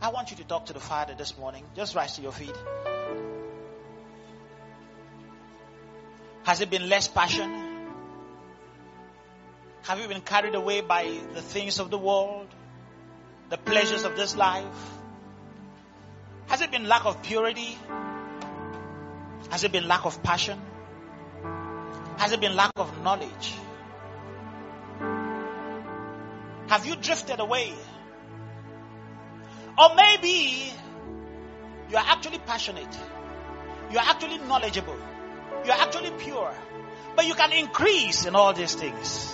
I want you to talk to the Father this morning. Just rise to your feet. Has it been less passion? Have you been carried away by the things of the world? The pleasures of this life? Has it been lack of purity? Has it been lack of passion? Has it been lack of knowledge? Have you drifted away? Or maybe you are actually passionate. You're actually knowledgeable. You're actually pure. But you can increase in all these things.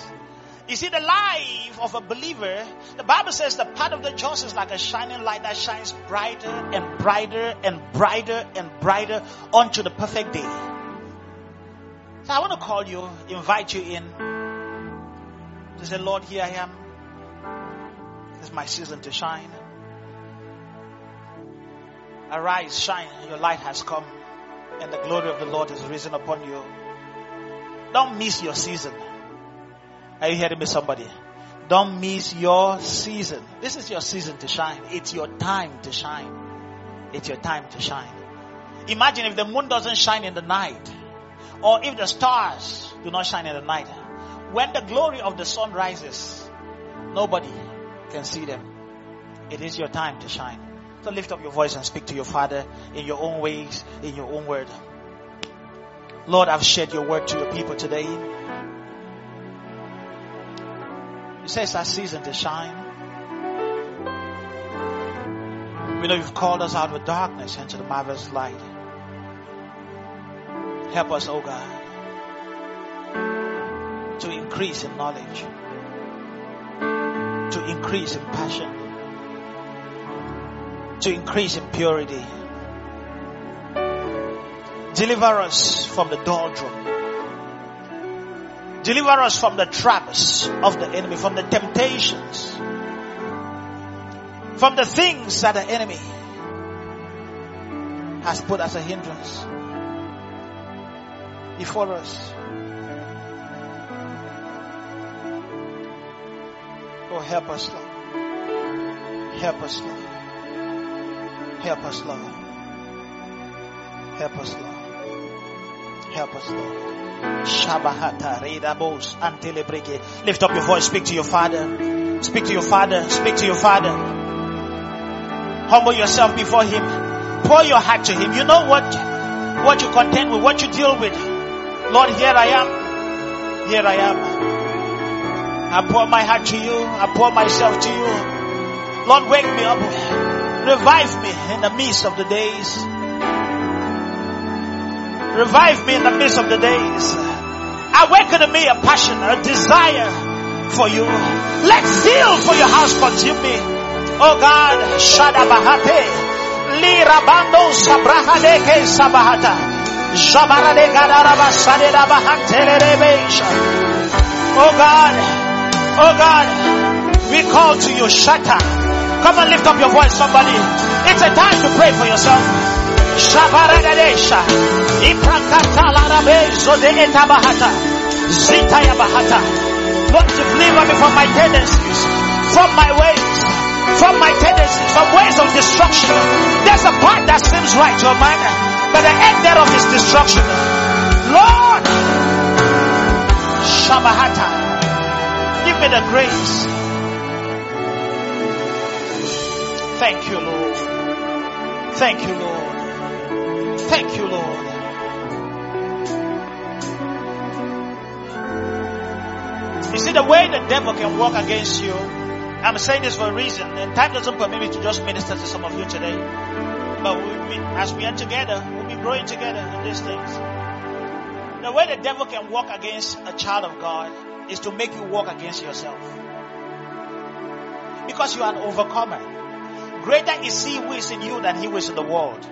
You see, the life of a believer, the Bible says the path of the just is like a shining light that shines brighter and brighter and brighter and brighter unto the perfect day. So I want to call you, invite you in to say, Lord, here I am. This is my season to shine. Arise, shine, your light has come, and the glory of the Lord is risen upon you. Don't miss your season. Are you hearing me, somebody? Don't miss your season. This is your season to shine. It's your time to shine. It's your time to shine. Imagine if the moon doesn't shine in the night, or if the stars do not shine in the night. When the glory of the sun rises, nobody can see them. It is your time to shine. So lift up your voice and speak to your Father in your own ways, in your own word. Lord, I've shared your word to your people today. You say it's our season to shine. We know you've called us out of darkness into the marvelous light. Help us, oh God, to increase in knowledge, to increase in passion, to increase in purity. Deliver us from the doldrum. Deliver us from the traps of the enemy, from the temptations, from the things that the enemy has put as a hindrance before us. Oh, help us, Lord. Help us, Lord. Help us, Lord. Help us, Lord. Help us, Lord. Shabahata Redabos Antelebrege. Lift up your voice, speak to your father. Speak to your father. Speak to your father. Humble yourself before him. Pour your heart to him. You know what what you contend with, what you deal with. Lord, here I am. Here I am. I pour my heart to you. I pour myself to you. Lord, wake me up. Revive me in the midst of the days. Revive me in the midst of the days. Awaken in me a passion, a desire for you. Let zeal for your house consume me. Oh God, Shada Bahate, Lirabando Sabrahadeke Sabahata. Oh God, oh God, we call to you, Shata. Come and lift up your voice, somebody. It's a time to pray for yourself. Shabaragadesha. Iprakata larabezo de etabahata. Zitaya bahata. Lord, deliver me from my tendencies, from my ways, from my tendencies, from ways of destruction. There's a part that seems right to a man, but the end thereof is destruction. Lord, Shabahata, give me the grace. Thank you, Lord. Thank you, Lord. Thank you, Lord. You see, the way the devil can work against you, I'm saying this for a reason, and time doesn't permit me to just minister to some of you today. But we, we, as we are together, we'll be growing together in these things. The way the devil can work against a child of God is to make you work against yourself. Because you are an overcomer. Greater is he who is in you than he who is in the world.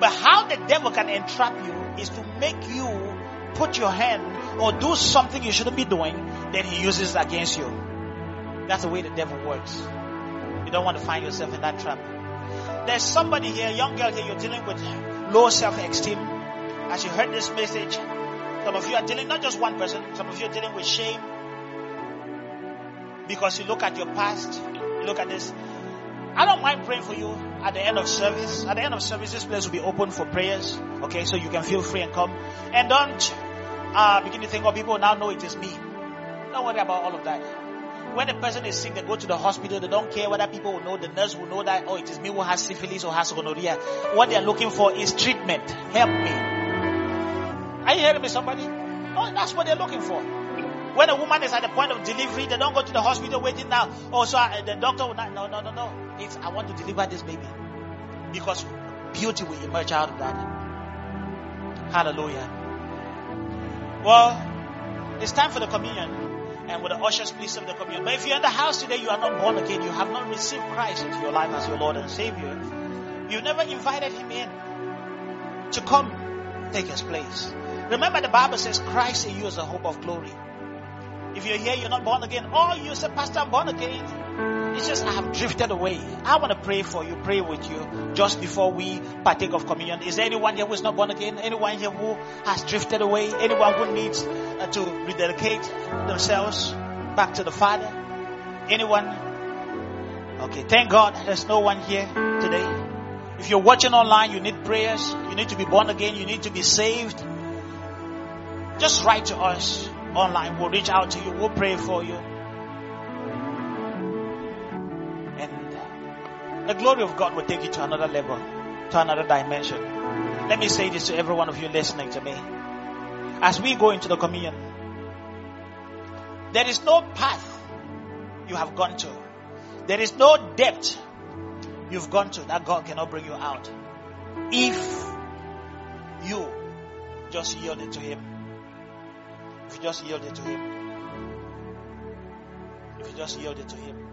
But how the devil can entrap you is to make you put your hand or do something you shouldn't be doing, then he uses against you. That's the way the devil works. You don't want to find yourself in that trap. There's somebody here, young girl here, you're dealing with low self-esteem. As you heard this message, some of you are dealing, not just one person, some of you are dealing with shame. Because you look at your past, you look at this. I don't mind praying for you at the end of service. At the end of service, this place will be open for prayers. Okay, so you can feel free and come. And don't uh, begin to think, oh, people now know it is me. Don't worry about all of that. When a person is sick, they go to the hospital. They don't care whether people will know. The nurse will know that, oh, it is me who has syphilis or has gonorrhea. What they are looking for is treatment. Help me. Are you hearing me, somebody? Oh, that's what they're looking for. When a woman is at the point of delivery, they don't go to the hospital waiting now. Oh, so uh, the doctor will not. No, no, no, no. It's I want to deliver this baby because beauty will emerge out of that. Hallelujah. Well, it's time for the communion. And with the ushers, please serve the communion. But if you're in the house today, you are not born again, you have not received Christ into your life as your Lord and Savior, you never invited Him in to come take His place. Remember, the Bible says Christ in you is the hope of glory. If you're here, you're not born again. Or you say, Pastor, I'm born again. It's just I have drifted away. I want to pray for you, pray with you just before we partake of communion. Is there anyone here who is not born again? Anyone here who has drifted away? Anyone who needs uh, to rededicate themselves back to the Father? Anyone? Okay, thank God there's no one here today. If you're watching online, you need prayers, you need to be born again, you need to be saved. Just write to us online. We'll reach out to you, we'll pray for you. And uh, the glory of God will take you to another level, to another dimension. Let me say this to every one of you listening to me. As we go into the communion, there is no path you have gone to. There is no depth you've gone to that God cannot bring you out. If you just yield it to Him. If you just yield it to Him. If you just yield it to Him.